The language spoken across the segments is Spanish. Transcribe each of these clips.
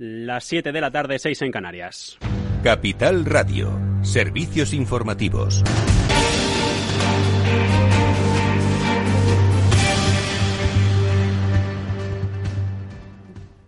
Las 7 de la tarde, 6 en Canarias. Capital Radio. Servicios informativos.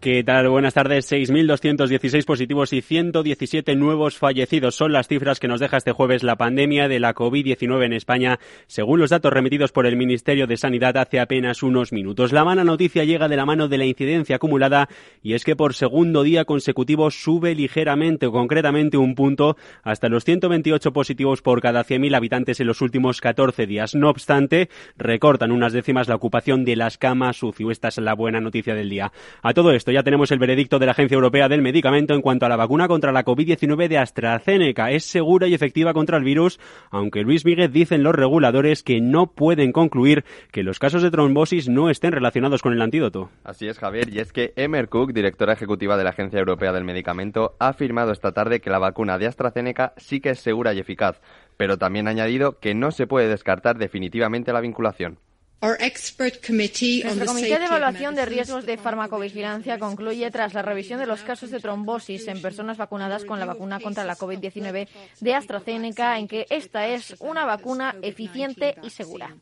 ¿Qué tal? Buenas tardes. 6.216 positivos y 117 nuevos fallecidos son las cifras que nos deja este jueves la pandemia de la COVID-19 en España, según los datos remitidos por el Ministerio de Sanidad hace apenas unos minutos. La mala noticia llega de la mano de la incidencia acumulada y es que por segundo día consecutivo sube ligeramente o concretamente un punto hasta los 128 positivos por cada 100.000 habitantes en los últimos 14 días. No obstante, recortan unas décimas la ocupación de las camas UCI. Esta es la buena noticia del día. A todo esto, ya tenemos el veredicto de la Agencia Europea del Medicamento en cuanto a la vacuna contra la COVID-19 de AstraZeneca. Es segura y efectiva contra el virus, aunque Luis Miguel dicen los reguladores que no pueden concluir que los casos de trombosis no estén relacionados con el antídoto. Así es, Javier, y es que Emer Cook, directora ejecutiva de la Agencia Europea del Medicamento, ha afirmado esta tarde que la vacuna de AstraZeneca sí que es segura y eficaz, pero también ha añadido que no se puede descartar definitivamente la vinculación. Nuestro comité de evaluación de riesgos de farmacovigilancia concluye tras la revisión de los casos de trombosis en personas vacunadas con la vacuna contra la COVID-19 de AstraZeneca en que esta es una vacuna eficiente y segura.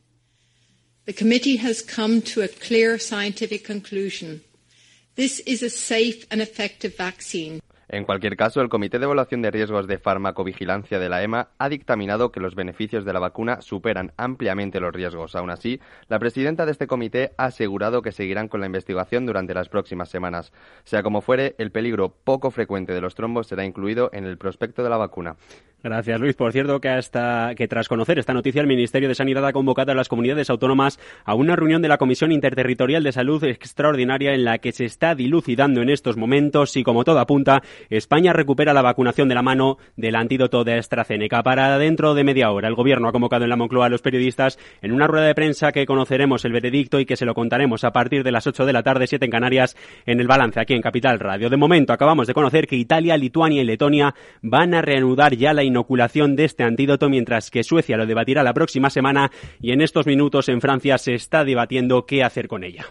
The committee has come to a clear scientific conclusion. This is a safe and effective vaccine. En cualquier caso, el Comité de Evaluación de Riesgos de Farmacovigilancia de la EMA ha dictaminado que los beneficios de la vacuna superan ampliamente los riesgos. Aún así, la presidenta de este comité ha asegurado que seguirán con la investigación durante las próximas semanas. Sea como fuere, el peligro poco frecuente de los trombos será incluido en el prospecto de la vacuna. Gracias, Luis. Por cierto, que hasta que tras conocer esta noticia, el Ministerio de Sanidad ha convocado a las comunidades autónomas a una reunión de la Comisión Interterritorial de Salud extraordinaria en la que se está dilucidando en estos momentos y, como todo apunta, España recupera la vacunación de la mano del antídoto de AstraZeneca. Para dentro de media hora, el Gobierno ha convocado en la Moncloa a los periodistas en una rueda de prensa que conoceremos el veredicto y que se lo contaremos a partir de las 8 de la tarde, 7 en Canarias, en el balance aquí en Capital Radio. De momento, acabamos de conocer que Italia, Lituania y Letonia van a reanudar ya la inoculación de este antídoto, mientras que Suecia lo debatirá la próxima semana y en estos minutos en Francia se está debatiendo qué hacer con ella.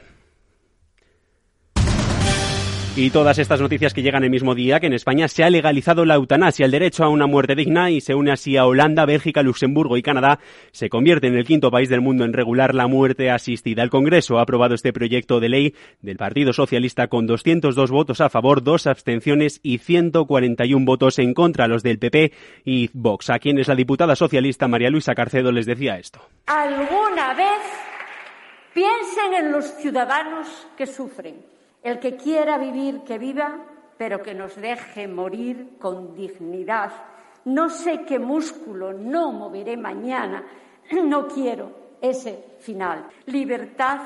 Y todas estas noticias que llegan el mismo día que en España se ha legalizado la eutanasia, el derecho a una muerte digna y se une así a Holanda, Bélgica, Luxemburgo y Canadá, se convierte en el quinto país del mundo en regular la muerte asistida. El Congreso ha aprobado este proyecto de ley del Partido Socialista con 202 votos a favor, dos abstenciones y 141 votos en contra, los del PP y Vox, a quienes la diputada socialista María Luisa Carcedo les decía esto. ¿Alguna vez piensen en los ciudadanos que sufren? El que quiera vivir, que viva, pero que nos deje morir con dignidad. No sé qué músculo no moveré mañana. No quiero ese final. Libertad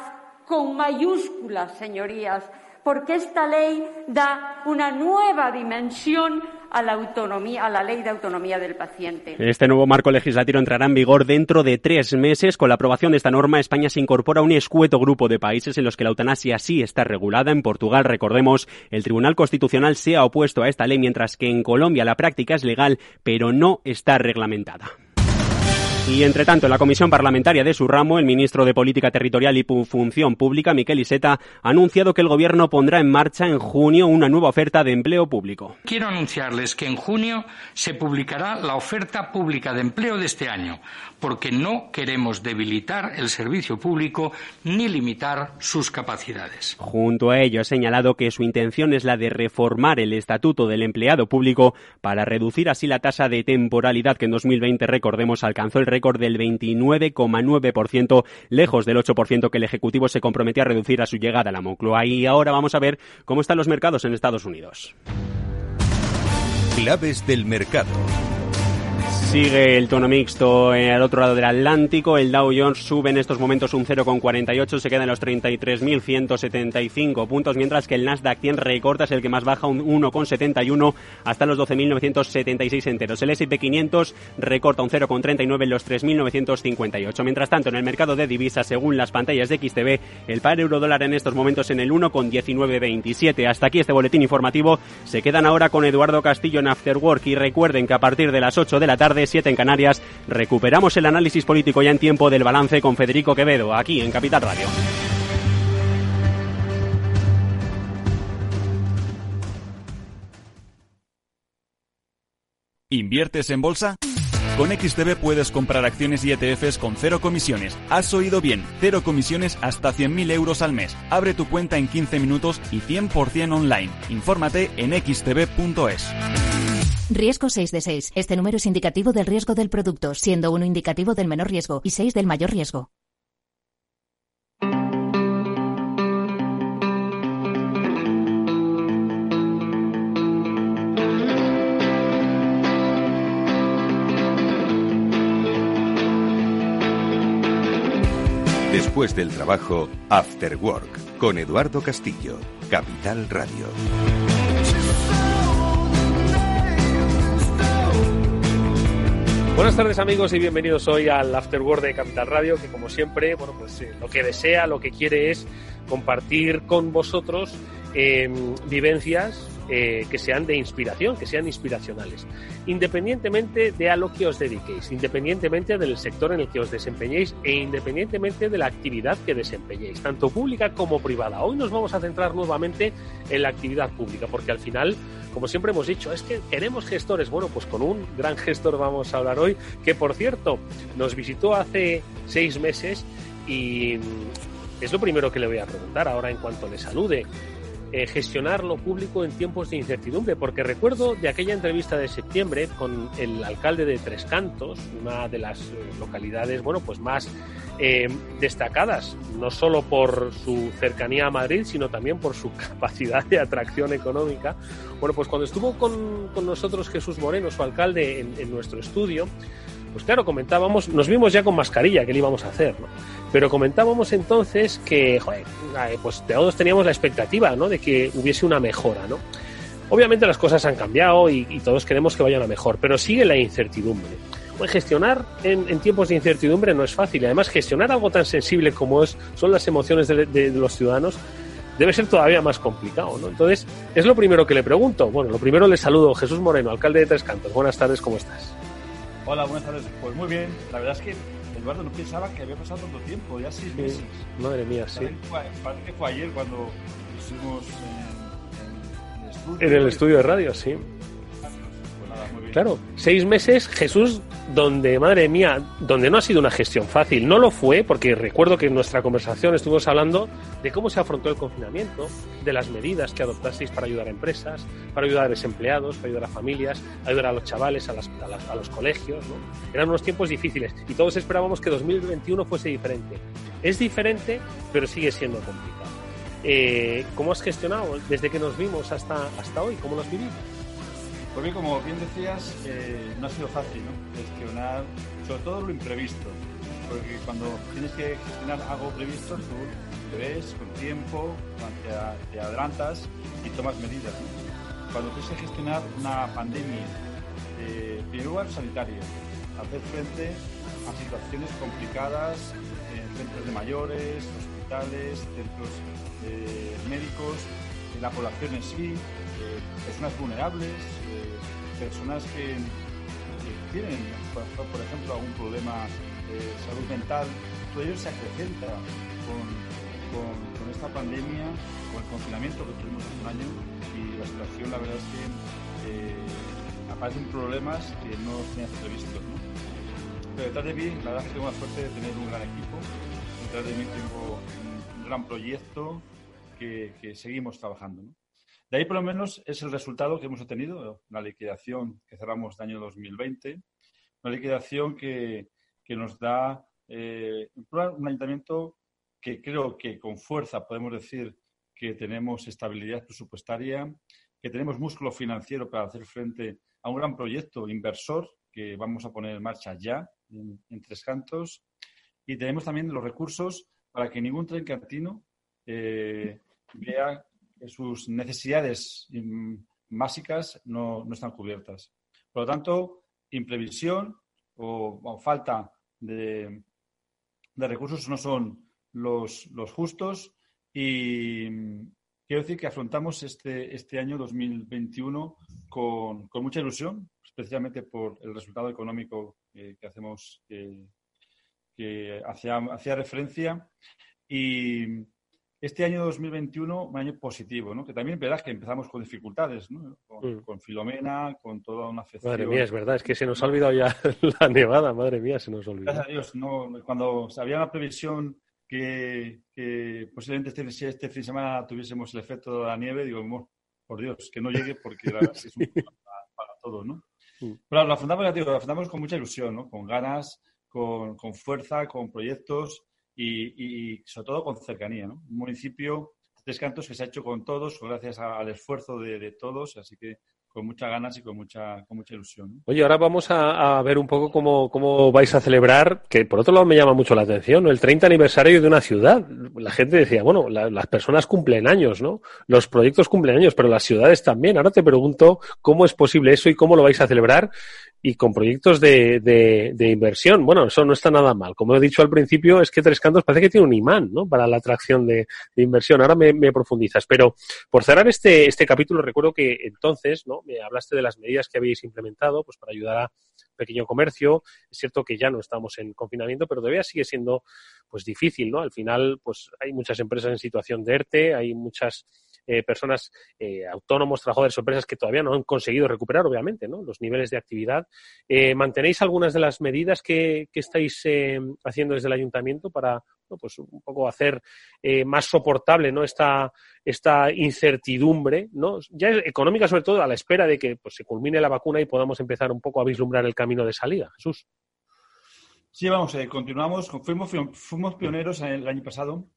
con mayúsculas, señorías, porque esta ley da una nueva dimensión a la autonomía, a la ley de autonomía del paciente. Este nuevo marco legislativo entrará en vigor dentro de tres meses. Con la aprobación de esta norma, España se incorpora a un escueto grupo de países en los que la eutanasia sí está regulada. En Portugal, recordemos, el Tribunal Constitucional se ha opuesto a esta ley, mientras que en Colombia la práctica es legal, pero no está reglamentada. Y entre tanto, en la comisión parlamentaria de su ramo, el ministro de Política Territorial y Función Pública, Miquel Iseta, ha anunciado que el gobierno pondrá en marcha en junio una nueva oferta de empleo público. Quiero anunciarles que en junio se publicará la oferta pública de empleo de este año, porque no queremos debilitar el servicio público ni limitar sus capacidades. Junto a ello, ha señalado que su intención es la de reformar el estatuto del empleado público para reducir así la tasa de temporalidad que en 2020, recordemos, alcanzó el récord del 29,9%, lejos del 8% que el Ejecutivo se comprometió a reducir a su llegada a la Moncloa. Y ahora vamos a ver cómo están los mercados en Estados Unidos. Claves del mercado. Sigue el tono mixto al otro lado del Atlántico. El Dow Jones sube en estos momentos un 0,48, se queda en los 33.175 puntos, mientras que el Nasdaq 100 recorta, es el que más baja, un 1,71 hasta los 12.976 enteros. El S&P 500 recorta un 0,39 en los 3.958. Mientras tanto, en el mercado de divisas, según las pantallas de XTB, el par euro dólar en estos momentos en el 1,1927. Hasta aquí este boletín informativo. Se quedan ahora con Eduardo Castillo en Afterwork y recuerden que a partir de las 8 de la tarde tarde, 7 en Canarias, recuperamos el análisis político ya en tiempo del balance con Federico Quevedo, aquí en Capital Radio. ¿Inviertes en bolsa? Con XTB puedes comprar acciones y ETFs con cero comisiones. Has oído bien, cero comisiones hasta 100.000 euros al mes. Abre tu cuenta en 15 minutos y 100% online. Infórmate en xtb.es. Riesgo 6 de 6. Este número es indicativo del riesgo del producto, siendo uno indicativo del menor riesgo y 6 del mayor riesgo. Después del trabajo, After Work, con Eduardo Castillo, Capital Radio. Buenas tardes amigos y bienvenidos hoy al After Work de Capital Radio, que como siempre, bueno, pues eh, lo que desea, lo que quiere es compartir con vosotros em, vivencias eh, que sean de inspiración, que sean inspiracionales, independientemente de a lo que os dediquéis, independientemente del sector en el que os desempeñéis e independientemente de la actividad que desempeñéis, tanto pública como privada. Hoy nos vamos a centrar nuevamente en la actividad pública, porque al final, como siempre hemos dicho, es que queremos gestores. Bueno, pues con un gran gestor vamos a hablar hoy, que por cierto nos visitó hace seis meses y es lo primero que le voy a preguntar ahora en cuanto le salude. Eh, gestionar lo público en tiempos de incertidumbre, porque recuerdo de aquella entrevista de septiembre con el alcalde de Tres Cantos, una de las eh, localidades, bueno, pues más eh, destacadas, no solo por su cercanía a Madrid, sino también por su capacidad de atracción económica. Bueno, pues cuando estuvo con, con nosotros Jesús Moreno, su alcalde, en, en nuestro estudio, pues claro, comentábamos, nos vimos ya con mascarilla, que le íbamos a hacer, ¿no? Pero comentábamos entonces que, joder, pues todos teníamos la expectativa, ¿no? De que hubiese una mejora, ¿no? Obviamente las cosas han cambiado y, todos queremos que vayan a mejor, pero sigue la incertidumbre. Pues gestionar en, tiempos de incertidumbre no es fácil. Además, gestionar algo tan sensible como es, son las emociones de, de los ciudadanos debe ser todavía más complicado, ¿no? Entonces, es lo primero que le pregunto. Bueno, lo primero le saludo, Jesús Moreno, alcalde de Tres Cantos. Buenas tardes, ¿cómo estás? Hola, buenas tardes. Pues muy bien. La verdad es que Eduardo no pensaba que había pasado tanto tiempo, ya seis meses. Madre mía, sí. Parece que fue ayer cuando estuvimos en, en, el estudio. En el estudio de radio, sí. Claro, seis meses, Jesús, donde, madre mía, donde no ha sido una gestión fácil. No lo fue, porque recuerdo que en nuestra conversación estuvimos hablando de cómo se afrontó el confinamiento, de las medidas que adoptasteis para ayudar a empresas, para ayudar a desempleados, para ayudar a familias, ayudar a los chavales, a, las, a, los colegios. ¿no? Eran unos tiempos difíciles y todos esperábamos que 2021 fuese diferente. Es diferente, pero sigue siendo complicado. Eh, ¿Cómo has gestionado desde que nos vimos hasta, hasta hoy? ¿Cómo lo has vivido? Porque como bien decías, eh, no ha sido fácil gestionar, sobre todo lo imprevisto, porque cuando tienes que gestionar algo previsto, tú te ves con tiempo, te, adelantas y tomas medidas. Cuando tienes que gestionar una pandemia, eh, primero sanitario, hacer frente a situaciones complicadas en centros de mayores, hospitales, centros eh, médicos, en la población en sí, personas vulnerables, personas que, tienen, por, ejemplo, algún problema de salud mental, todo ello se acrecenta con, esta pandemia, con el confinamiento que tuvimos hace un año y la situación, la verdad es que eh, aparecen problemas que no tenías previstos. ¿no? Pero detrás de mí, la verdad es que tengo la suerte de tener un gran equipo, detrás de mí tengo un, gran proyecto que, que seguimos trabajando. ¿no? De ahí por lo menos es el resultado que hemos obtenido, la liquidación que cerramos de año 2020, una liquidación que, nos da eh, un ayuntamiento que creo que con fuerza podemos decir que tenemos estabilidad presupuestaria, que tenemos músculo financiero para hacer frente a un gran proyecto inversor que vamos a poner en marcha ya en, Tres Cantos. Y tenemos también los recursos para que ningún tren cantino eh, vea sus necesidades básicas no, están cubiertas. Por lo tanto, imprevisión o, falta de, recursos no son los, justos y quiero decir que afrontamos este, este año 2021 con, mucha ilusión, especialmente por el resultado económico que hacemos, que, hacía, hacía referencia y este año 2021, un año positivo, ¿no? Que también verás que empezamos con dificultades, ¿no? Con, mm. Filomena, con toda una afección. Madre mía, es verdad, es que se nos ha olvidado ya la nevada, madre mía, se nos olvidó. Gracias a Dios, no, cuando había una previsión que, posiblemente este, este, fin de semana tuviésemos el efecto de la nieve, digo, por Dios, que no llegue porque es un problema para, todos, ¿no? Mm. Pero la afrontamos, la afrontamos con mucha ilusión, ¿no? Con ganas, con, con fuerza, con proyectos y, sobre todo con cercanía. ¿no? Un municipio, Tres Cantos, que se ha hecho con todos, gracias al esfuerzo de, todos, así que con muchas ganas y con mucha, con mucha ilusión. Oye, ahora vamos a, ver un poco cómo, cómo, vais a celebrar, que por otro lado me llama mucho la atención, el 30 aniversario de una ciudad. La gente decía, bueno, las personas cumplen años, ¿no? Los proyectos cumplen años, pero las ciudades también. Ahora te pregunto cómo es posible eso y cómo lo vais a celebrar y con proyectos de, de, inversión. Bueno, eso no está nada mal. Como he dicho al principio, es que Tres Cantos parece que tiene un imán ¿no? para la atracción de, inversión. Ahora me, me, profundizas. Pero por cerrar este, este capítulo, recuerdo que entonces ¿no? Me hablaste de las medidas que habéis implementado pues, para ayudar a pequeño comercio. Es cierto que ya no estamos en confinamiento, pero todavía sigue siendo pues difícil, ¿no? Al final, pues hay muchas empresas en situación de ERTE, hay muchas eh, personas eh, autónomos, trabajadores o empresas que todavía no han conseguido recuperar, obviamente, ¿no? los niveles de actividad. Eh, ¿Mantenéis algunas de las medidas que, estáis haciendo desde el ayuntamiento para pues un poco hacer más soportable ¿no? esta, esta incertidumbre, ¿no? ya económica sobre todo, a la espera de que pues, se culmine la vacuna y podamos empezar un poco a vislumbrar el camino de salida? Jesús. Sí, vamos, continuamos. Fuimos, fuimos pioneros el año pasado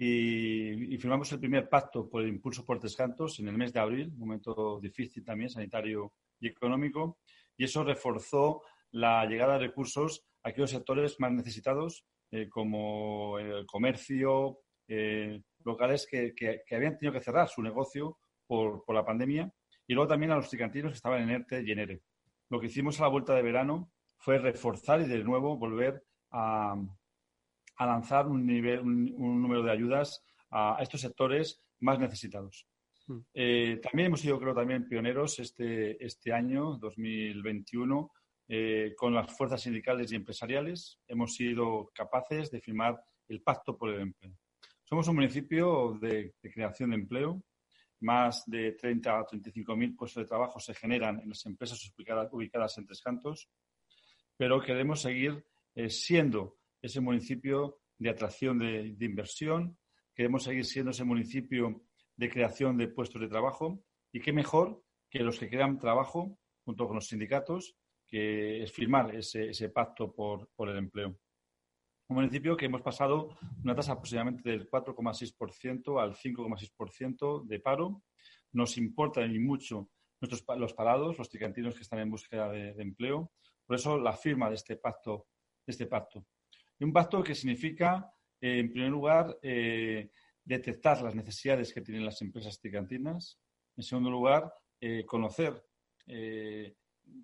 y, firmamos el primer pacto por el impulso por descantos en el mes de abril, un momento difícil también sanitario y económico, y eso reforzó la llegada de recursos a aquellos sectores más necesitados, eh, como el comercio, eh, locales que, habían tenido que cerrar su negocio por, la pandemia, y luego también a los tricantinos que estaban en ERTE y en ERE. Lo que hicimos a la vuelta de verano fue reforzar y de nuevo volver a, a lanzar un, nivel, un, número de ayudas a, estos sectores más necesitados. Hmm. Eh, también hemos sido, creo, también pioneros este, este año, 2021, eh, con las fuerzas sindicales y empresariales. Hemos sido capaces de firmar el Pacto por el Empleo. Somos un municipio de, creación de empleo. Más de 30 a 35 mil puestos de trabajo se generan en las empresas ubicadas, en Tres Cantos, pero queremos seguir eh, siendo ese municipio de atracción de, inversión. Queremos seguir siendo ese municipio de creación de puestos de trabajo. Y qué mejor que los que crean trabajo junto con los sindicatos, que es firmar ese, pacto por, el empleo. Un municipio que hemos pasado una tasa aproximadamente del 4,6% al 5,6% de paro. Nos importa y mucho nuestros, los parados, los tricantinos que están en búsqueda de, de empleo. Por eso la firma de este pacto, de este pacto. Un pacto que significa, eh, en primer lugar, eh, detectar las necesidades que tienen las empresas tricantinas. En segundo lugar, eh, conocer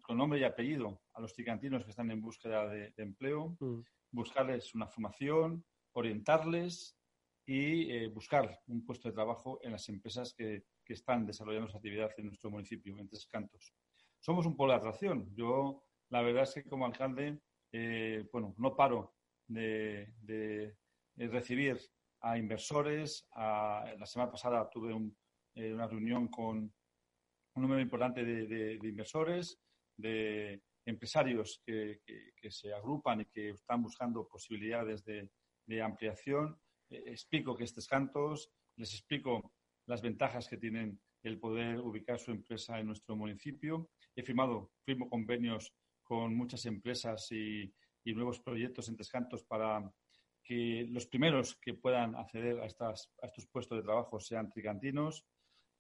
con nombre y apellido a los tricantinos que están en búsqueda de, empleo, mm. buscarles una formación, orientarles y buscar un puesto de trabajo en las empresas que, que están desarrollando su actividad en nuestro municipio, en Tres Cantos. Somos un polo de atracción. Yo, la verdad es que como alcalde, bueno, no paro de, recibir a inversores. la semana pasada tuve eh, una reunión con un número importante de, inversores, de empresarios que, se agrupan y que están buscando posibilidades de, ampliación. Eh, explico que estos cantos, les explico las ventajas que tienen el poder ubicar su empresa en nuestro municipio. He firmado, firmo convenios con muchas empresas y, y nuevos proyectos en Tescantos para que los primeros que puedan acceder a, estas, a estos puestos de trabajo sean tricantinos.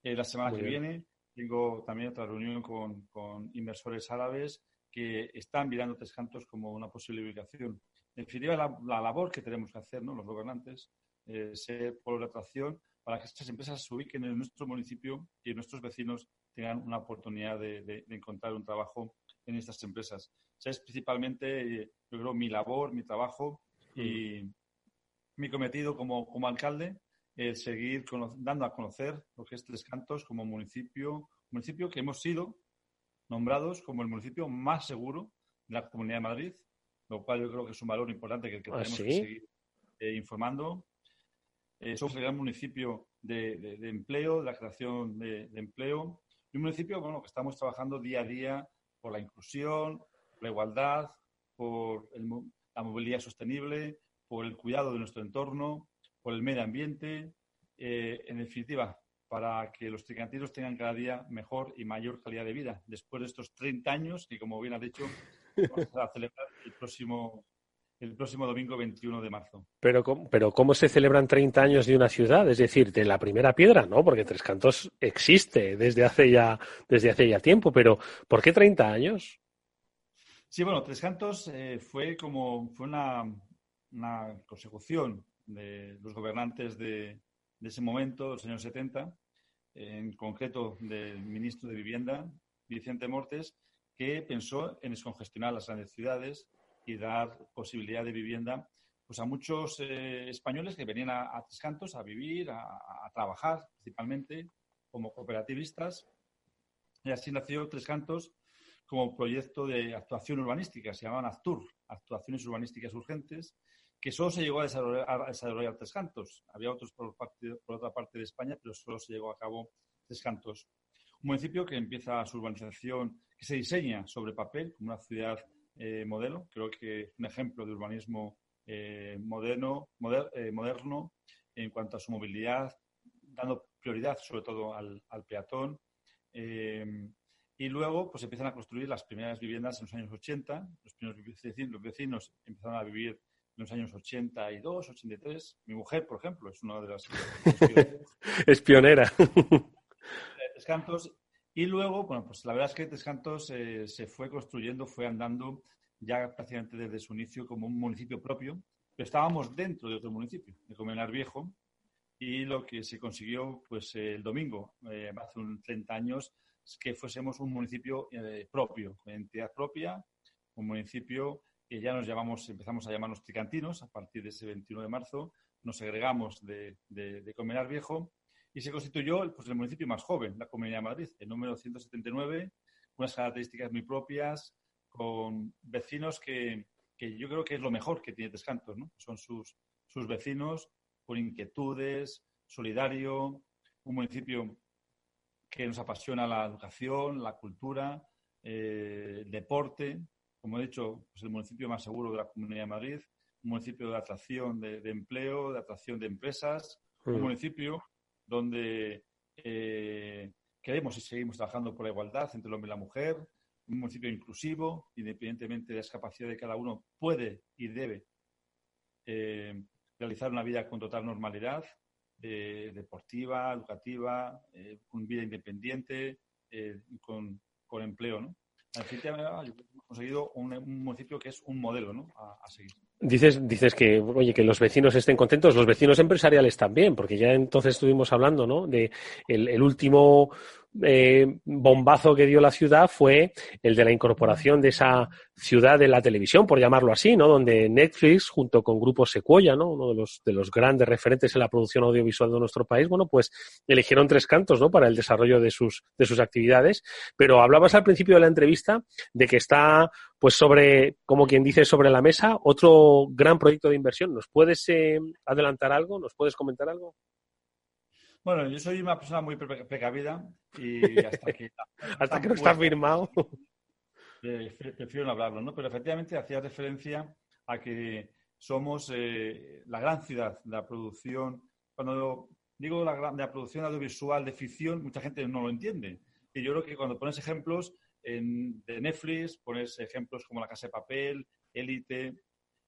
Eh, la semana que viene tengo también otra reunión con, con, inversores árabes que están mirando Tescantos como una posible ubicación. En definitiva, la, la labor que tenemos que hacer, ¿no? los gobernantes, eh, ser por la atracción para que estas empresas se ubiquen en nuestro municipio y nuestros vecinos tengan una oportunidad de, de encontrar un trabajo en estas empresas es principalmente, eh, yo creo, mi labor, mi trabajo y mm. mi cometido como, como alcalde, es seguir dando a conocer lo que es Tres Cantos como municipio, municipio que hemos sido nombrados como el municipio más seguro de la Comunidad de Madrid, lo cual yo creo que es un valor importante que, que ah, tenemos que seguir eh, informando. somos el gran municipio de, empleo, de la creación de, empleo, y un municipio bueno, que estamos trabajando día a día por la inclusión, la igualdad, por la movilidad sostenible, por el cuidado de nuestro entorno, por el medio ambiente, en definitiva, para que los tricantinos tengan cada día mejor y mayor calidad de vida. Después de estos 30 años, que como bien ha dicho, vamos a celebrar el próximo, el próximo domingo 21 de marzo. Pero, pero ¿cómo se celebran 30 años de una ciudad? Es decir, de la primera piedra, ¿no? Porque Tres Cantos existe desde hace ya, desde hace ya tiempo, pero ¿por qué 30 años? Sí, bueno, Tres Cantos eh, fue como fue una, una consecución de los gobernantes de, ese momento, los años 70, en concreto del ministro de Vivienda, Vicente Mortes, que pensó en descongestionar las grandes ciudades y dar posibilidad de vivienda pues a muchos eh, españoles que venían a, Tres Cantos a vivir, a, trabajar principalmente como cooperativistas. Y así nació Tres Cantos como proyecto de actuación urbanística, se llamaban ACTUR, Actuaciones Urbanísticas Urgentes, que solo se llegó a desarrollar, Tres Cantos. Había otros por, otra parte de España, pero solo se llegó a cabo Tres Cantos. Un municipio que empieza su urbanización, que se diseña sobre papel como una ciudad eh, modelo. Creo que es un ejemplo de urbanismo eh, moderno, eh, moderno en cuanto a su movilidad, dando prioridad sobre todo al, peatón. y luego pues empiezan a construir las primeras viviendas en los años 80. Los los vecinos empezaron a vivir en los años 82, 83. Mi mujer, por ejemplo, es una de las... es pionera. Cantos. Y luego, bueno, pues la verdad es que Tres Cantos eh, se fue construyendo, fue andando ya prácticamente desde su inicio como un municipio propio, pero estábamos dentro de otro municipio, de Comenar Viejo, y lo que se consiguió pues el domingo, eh, hace un 30 años, es que fuésemos un municipio eh, propio, con entidad propia, un municipio que ya nos llamamos, empezamos a llamarnos tricantinos a partir de ese 21 de marzo, nos agregamos de, de, Comenar Viejo y se constituyó pues, el municipio más joven, la Comunidad de Madrid, el número 179, unas características muy propias, con vecinos que, que yo creo que es lo mejor que tiene Tescantos, ¿no? Son sus, sus vecinos con inquietudes, solidario, un municipio que nos apasiona la educación, la cultura, eh, el deporte, como he dicho, pues el municipio más seguro de la Comunidad de Madrid, un municipio de atracción de, empleo, de atracción de empresas, un mm. municipio donde eh, queremos y seguimos trabajando por la igualdad entre el hombre y la mujer, un municipio inclusivo, independientemente de la capacidad de cada uno, puede y debe eh, realizar una vida con total normalidad, eh, deportiva, educativa, con vida independiente, con, con empleo, ¿no? Hemos conseguido un, municipio que es un modelo ¿no? a, seguir. Dices, dices que, oye, que los vecinos estén contentos, los vecinos empresariales también, porque ya entonces estuvimos hablando, ¿no? De el último eh, bombazo que dio la ciudad fue el de la incorporación de esa ciudad de la televisión, por llamarlo así, ¿no? Donde Netflix, junto con Grupo Secuoya, ¿no? Uno de los, de los grandes referentes en la producción audiovisual de nuestro país, bueno, pues eligieron tres cantos, ¿no? Para el desarrollo de sus, de sus actividades. Pero hablabas al principio de la entrevista de que está, pues sobre, como quien dice, sobre la mesa otro gran proyecto de inversión. ¿Nos puedes eh, adelantar algo? ¿Nos puedes comentar algo? Bueno, yo soy una persona muy precavida y hasta que... hasta que no está firmado. prefiero no hablarlo, ¿no? Pero efectivamente hacía referencia a que somos eh, la gran ciudad de la producción. Cuando digo la, de la producción audiovisual de ficción, mucha gente no lo entiende. Y yo creo que cuando pones ejemplos en, de Netflix, pones ejemplos como La Casa de Papel, Élite,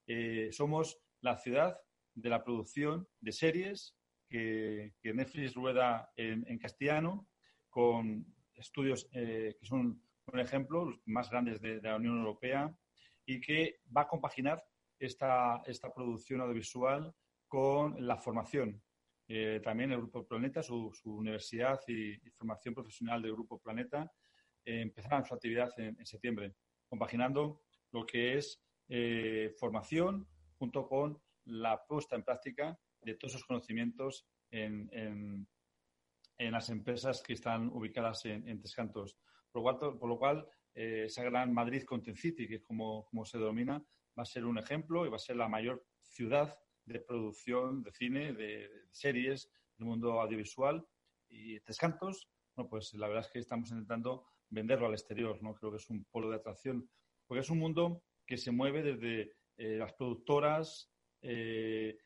eh, somos la ciudad de la producción de series que, Netflix rueda en, castellano con estudios eh, que son un ejemplo, los más grandes de, la Unión Europea, y que va a compaginar esta, esta producción audiovisual con la formación. Eh, también el Grupo Planeta, su, universidad y, formación profesional del Grupo Planeta, eh, empezarán su actividad en, septiembre, compaginando lo que es formación junto con la puesta en práctica de todos esos conocimientos en, en, las empresas que están ubicadas en, en Tescantos. Por lo cual, por lo cual eh, esa gran Madrid Content City, que es como, como se denomina, va a ser un ejemplo y va a ser la mayor ciudad de producción de cine, de, series, del mundo audiovisual y Tres Cantos, bueno, pues la verdad es que estamos intentando venderlo al exterior, ¿no? Creo que es un polo de atracción, porque es un mundo que se mueve desde eh, las productoras, eh,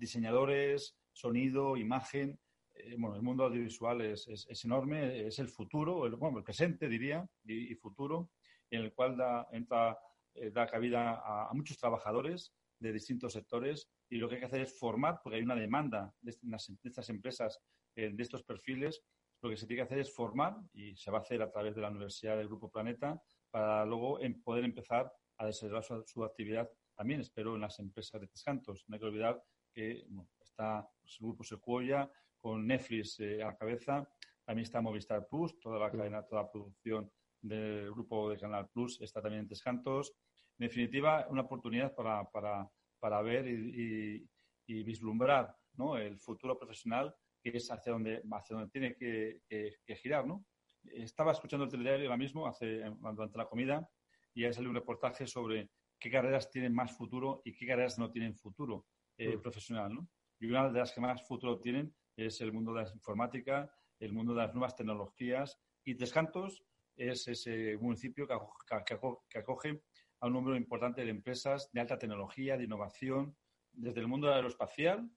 diseñadores, sonido, imagen. Eh, bueno, el mundo audiovisual es, es, enorme, es el futuro, el, bueno, el presente diría, y, futuro, en el cual da, entra, da cabida a, muchos trabajadores de distintos sectores y lo que hay que hacer es formar, porque hay una demanda de, estas empresas, de estos perfiles, lo que se tiene que hacer es formar y se va a hacer a través de la Universidad del Grupo Planeta para luego poder empezar a desarrollar su, actividad también, espero, en las empresas de Tescantos. No hay que olvidar que está pues, el grupo Secuoya con Netflix eh, a la cabeza, también está Movistar Plus, toda la cadena, toda la producción del grupo de Canal Plus está también en Tescantos. En definitiva, una oportunidad para, para, para ver y, vislumbrar ¿no? el futuro profesional que es hacia donde, hacia donde tiene que, que, girar. ¿no? Estaba escuchando el telediario ahora mismo, hace, durante la comida, y ha salido un reportaje sobre qué carreras tienen más futuro y qué carreras no tienen futuro eh, profesional. ¿no? Y una de las que más futuro tienen es el mundo de la informática, el mundo de las nuevas tecnologías. Y Tres Cantos es ese municipio que que acoge a un número importante de empresas de alta tecnología, de innovación, desde el mundo aeroespacial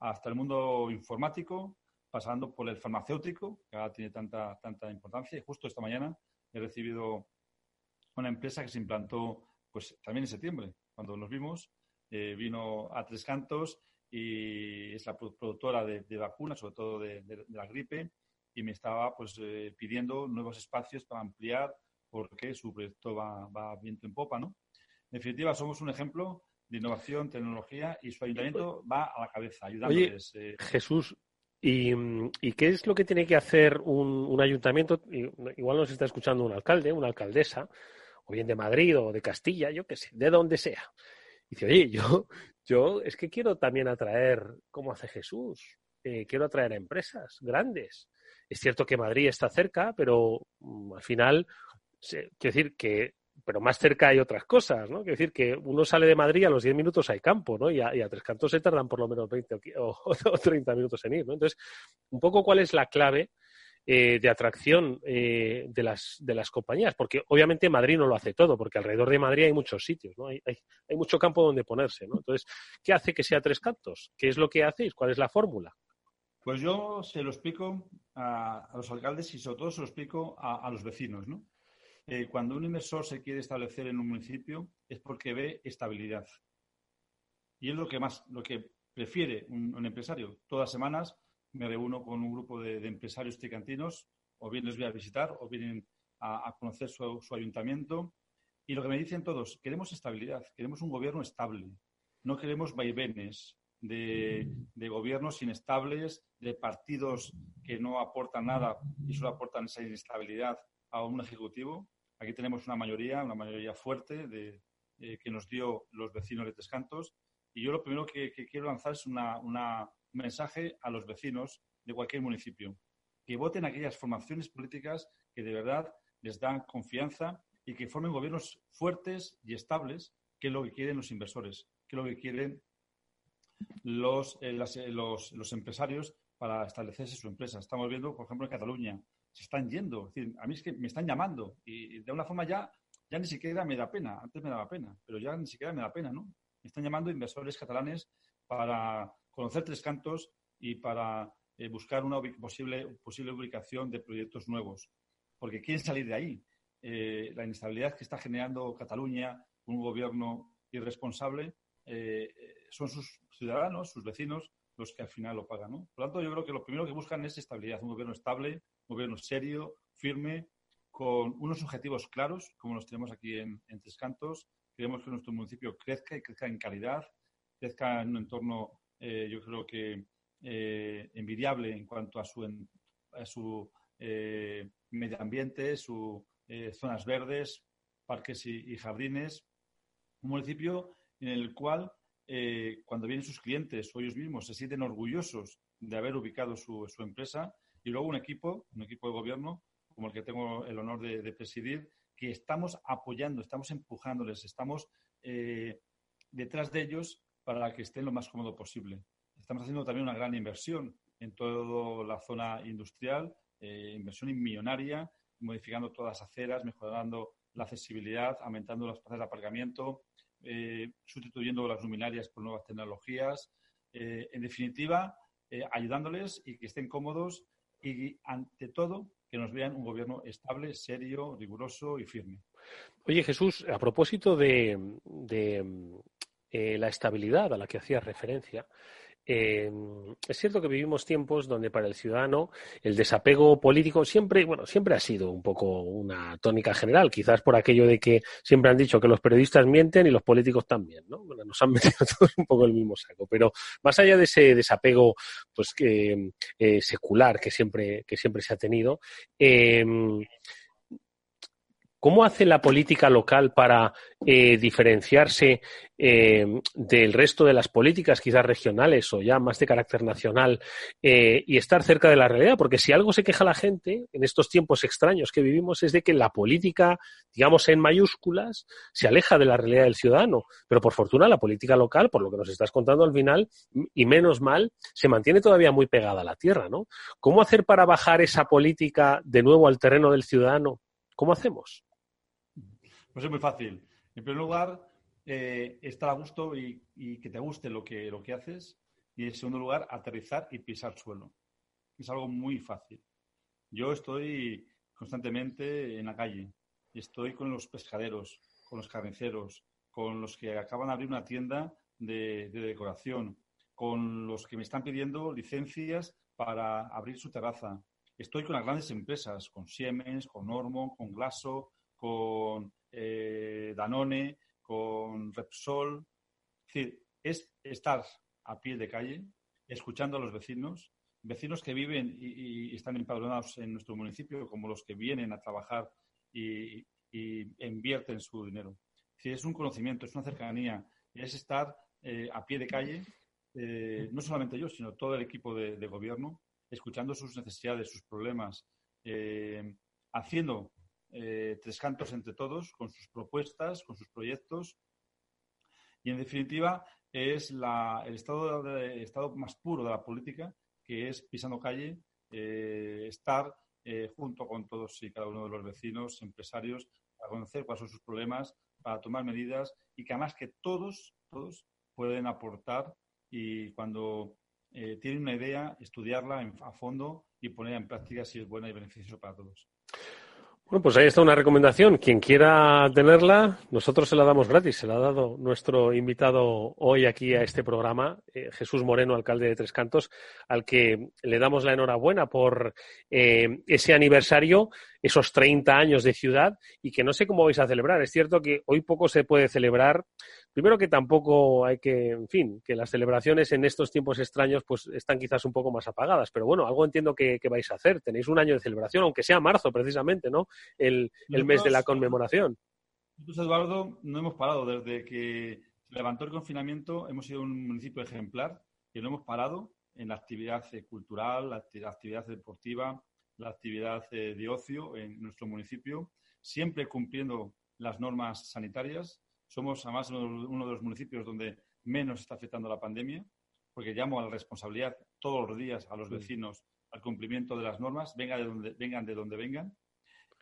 hasta el mundo informático, pasando por el farmacéutico, que ahora tiene tanta, tanta importancia. Y justo esta mañana he recibido una empresa que se implantó pues también en septiembre, cuando nos vimos, eh, vino a Tres Cantos y es la productora de, vacunas, sobre todo de, la gripe, y me estaba pues eh, pidiendo nuevos espacios para ampliar porque su proyecto va, va viento en popa, ¿no? En definitiva, somos un ejemplo de innovación, tecnología y su ayuntamiento va a la cabeza, ayudándoles. Eh. Jesús, ¿y, qué es lo que tiene que hacer un, ayuntamiento? Igual nos está escuchando un alcalde, una alcaldesa, o bien de Madrid o de Castilla, yo qué sé, de donde sea. Dice, oye, yo, yo es que quiero también atraer, como hace Jesús, eh, quiero atraer a empresas grandes. Es cierto que Madrid está cerca, pero mm, al final quiero decir que, pero más cerca hay otras cosas, ¿no? Quiero decir que uno sale de Madrid a los 10 minutos hay campo, ¿no? Y a, Tres Cantos se tardan por lo menos 20 o, 30 minutos en ir, ¿no? Entonces, un poco cuál es la clave eh, de atracción eh, de, las, de las compañías, porque obviamente Madrid no lo hace todo, porque alrededor de Madrid hay muchos sitios, ¿no? Hay, hay, mucho campo donde ponerse, ¿no? Entonces, ¿qué hace que sea Tres Cantos? ¿Qué es lo que hacéis? ¿Cuál es la fórmula? Pues yo se lo explico a, los alcaldes y sobre todo se lo explico a, los vecinos, ¿no? Eh, cuando un inversor se quiere establecer en un municipio es porque ve estabilidad. Y es lo que más, lo que prefiere un, empresario. Todas las semanas me reúno con un grupo de, empresarios tricantinos, o bien les voy a visitar, o vienen a, conocer su, ayuntamiento. Y lo que me dicen todos, queremos estabilidad, queremos un gobierno estable, no queremos vaivenes de, gobiernos inestables, de partidos que no aportan nada y solo aportan esa inestabilidad a un ejecutivo. Aquí tenemos una mayoría, una mayoría fuerte eh, que nos dio los vecinos de Tescantos. Y yo lo primero que, quiero lanzar es un mensaje a los vecinos de cualquier municipio, que voten aquellas formaciones políticas que de verdad les dan confianza y que formen gobiernos fuertes y estables, que es lo que quieren los inversores, que es lo que quieren los, eh, eh, los, empresarios para establecerse su empresa. Estamos viendo, por ejemplo, en Cataluña, se están yendo. A mí es que me están llamando y de una forma ya, ya ni siquiera me da pena. Antes me daba pena, pero ya ni siquiera me da pena, ¿no? Me están llamando inversores catalanes para conocer Tres Cantos y para eh, buscar una posible, posible ubicación de proyectos nuevos. Porque quieren salir de ahí. Eh, la inestabilidad que está generando Cataluña, un gobierno irresponsable, eh, son sus ciudadanos, sus vecinos, los que al final lo pagan. ¿no? Por lo tanto, yo creo que lo primero que buscan es estabilidad, un gobierno estable, un gobierno serio, firme, con unos objetivos claros, como los tenemos aquí en, Tres Cantos. Queremos que nuestro municipio crezca y crezca en calidad, crezca en un entorno, eh, yo creo que eh, envidiable en cuanto a su, a su eh, medio ambiente, sus zonas verdes, parques y, jardines. Un municipio en el cual, cuando vienen sus clientes o ellos mismos se sienten orgullosos de haber ubicado su, su empresa y luego un equipo, un equipo de gobierno, como el que tengo el honor de, presidir, que estamos apoyando, estamos empujándoles, estamos eh, detrás de ellos para que estén lo más cómodo posible. Estamos haciendo también una gran inversión en toda la zona industrial, eh, inversión millonaria, modificando todas las aceras, mejorando la accesibilidad, aumentando las plazas de aparcamiento, eh, sustituyendo las luminarias por nuevas tecnologías. Eh, en definitiva, ayudándoles y que estén cómodos y, ante todo, que nos vean un gobierno estable, serio, riguroso y firme. Oye, Jesús, a propósito de, la estabilidad a la que hacías referencia, eh, es cierto que vivimos tiempos donde para el ciudadano el desapego político siempre, bueno, siempre ha sido un poco una tónica general, quizás por aquello de que siempre han dicho que los periodistas mienten y los políticos también, ¿no? nos han metido todos un poco el mismo saco. Pero más allá de ese desapego, pues que eh, secular que siempre que siempre se ha tenido, eh, ¿Cómo hace la política local para eh, diferenciarse eh, del resto de las políticas, quizás regionales o ya más de carácter nacional, eh, y estar cerca de la realidad? Porque si algo se queja la gente en estos tiempos extraños que vivimos es de que la política, digamos en mayúsculas, se aleja de la realidad del ciudadano. Pero por fortuna la política local, por lo que nos estás contando al final, y menos mal, se mantiene todavía muy pegada a la tierra, ¿no? ¿Cómo hacer para bajar esa política de nuevo al terreno del ciudadano? ¿Cómo hacemos? Pues es muy fácil. En primer lugar, eh, estar a gusto y, que te guste lo que, lo que haces. Y en segundo lugar, aterrizar y pisar suelo. Es algo muy fácil. Yo estoy constantemente en la calle. Estoy con los pescaderos, con los carniceros, con los que acaban de abrir una tienda de, de decoración, con los que me están pidiendo licencias para abrir su terraza. Estoy con las grandes empresas, con Siemens, con Ormo, con Glaso, con eh, Danone, con Repsol. Es decir, es estar a pie de calle, escuchando a los vecinos, vecinos que viven y, están empadronados en nuestro municipio, como los que vienen a trabajar y, invierten su dinero. Es, un conocimiento, es una cercanía, es estar eh, a pie de calle, eh, no solamente yo, sino todo el equipo de gobierno, escuchando sus necesidades, sus problemas, haciendo eh, tres cantos entre todos, con sus propuestas, con sus proyectos. Y en definitiva es el estado, estado más puro de la política, que es pisando calle, eh, estar eh, junto con todos y cada uno de los vecinos, empresarios, para conocer cuáles son sus problemas, para tomar medidas y que además que todos, todos pueden aportar y cuando tienen una idea, estudiarla a fondo y ponerla en práctica si es buena y beneficiosa para todos. Bueno, pues ahí está una recomendación. Quien quiera tenerla, nosotros se la damos gratis. Se la ha dado nuestro invitado hoy aquí a este programa, eh, Jesús Moreno, alcalde de Tres Cantos, al que le damos la enhorabuena por eh, ese aniversario esos 30 años de ciudad y que no sé cómo vais a celebrar. Es cierto que hoy poco se puede celebrar. Primero que tampoco hay que, en fin, que las celebraciones en estos tiempos extraños pues están quizás un poco más apagadas, pero bueno, algo entiendo que, vais a hacer. Tenéis un año de celebración, aunque sea marzo precisamente, ¿no? El, mes de la conmemoración. Nosotros, Eduardo, no hemos parado. Desde que se levantó el confinamiento, hemos sido un municipio ejemplar y no hemos parado en la actividad cultural, la actividad deportiva, la actividad eh, de ocio en nuestro municipio, siempre cumpliendo las normas sanitarias. Somos además uno de los municipios donde menos está afectando la pandemia, porque llamo a la responsabilidad todos los días a los vecinos al cumplimiento de las normas, vengan de donde vengan. De donde vengan.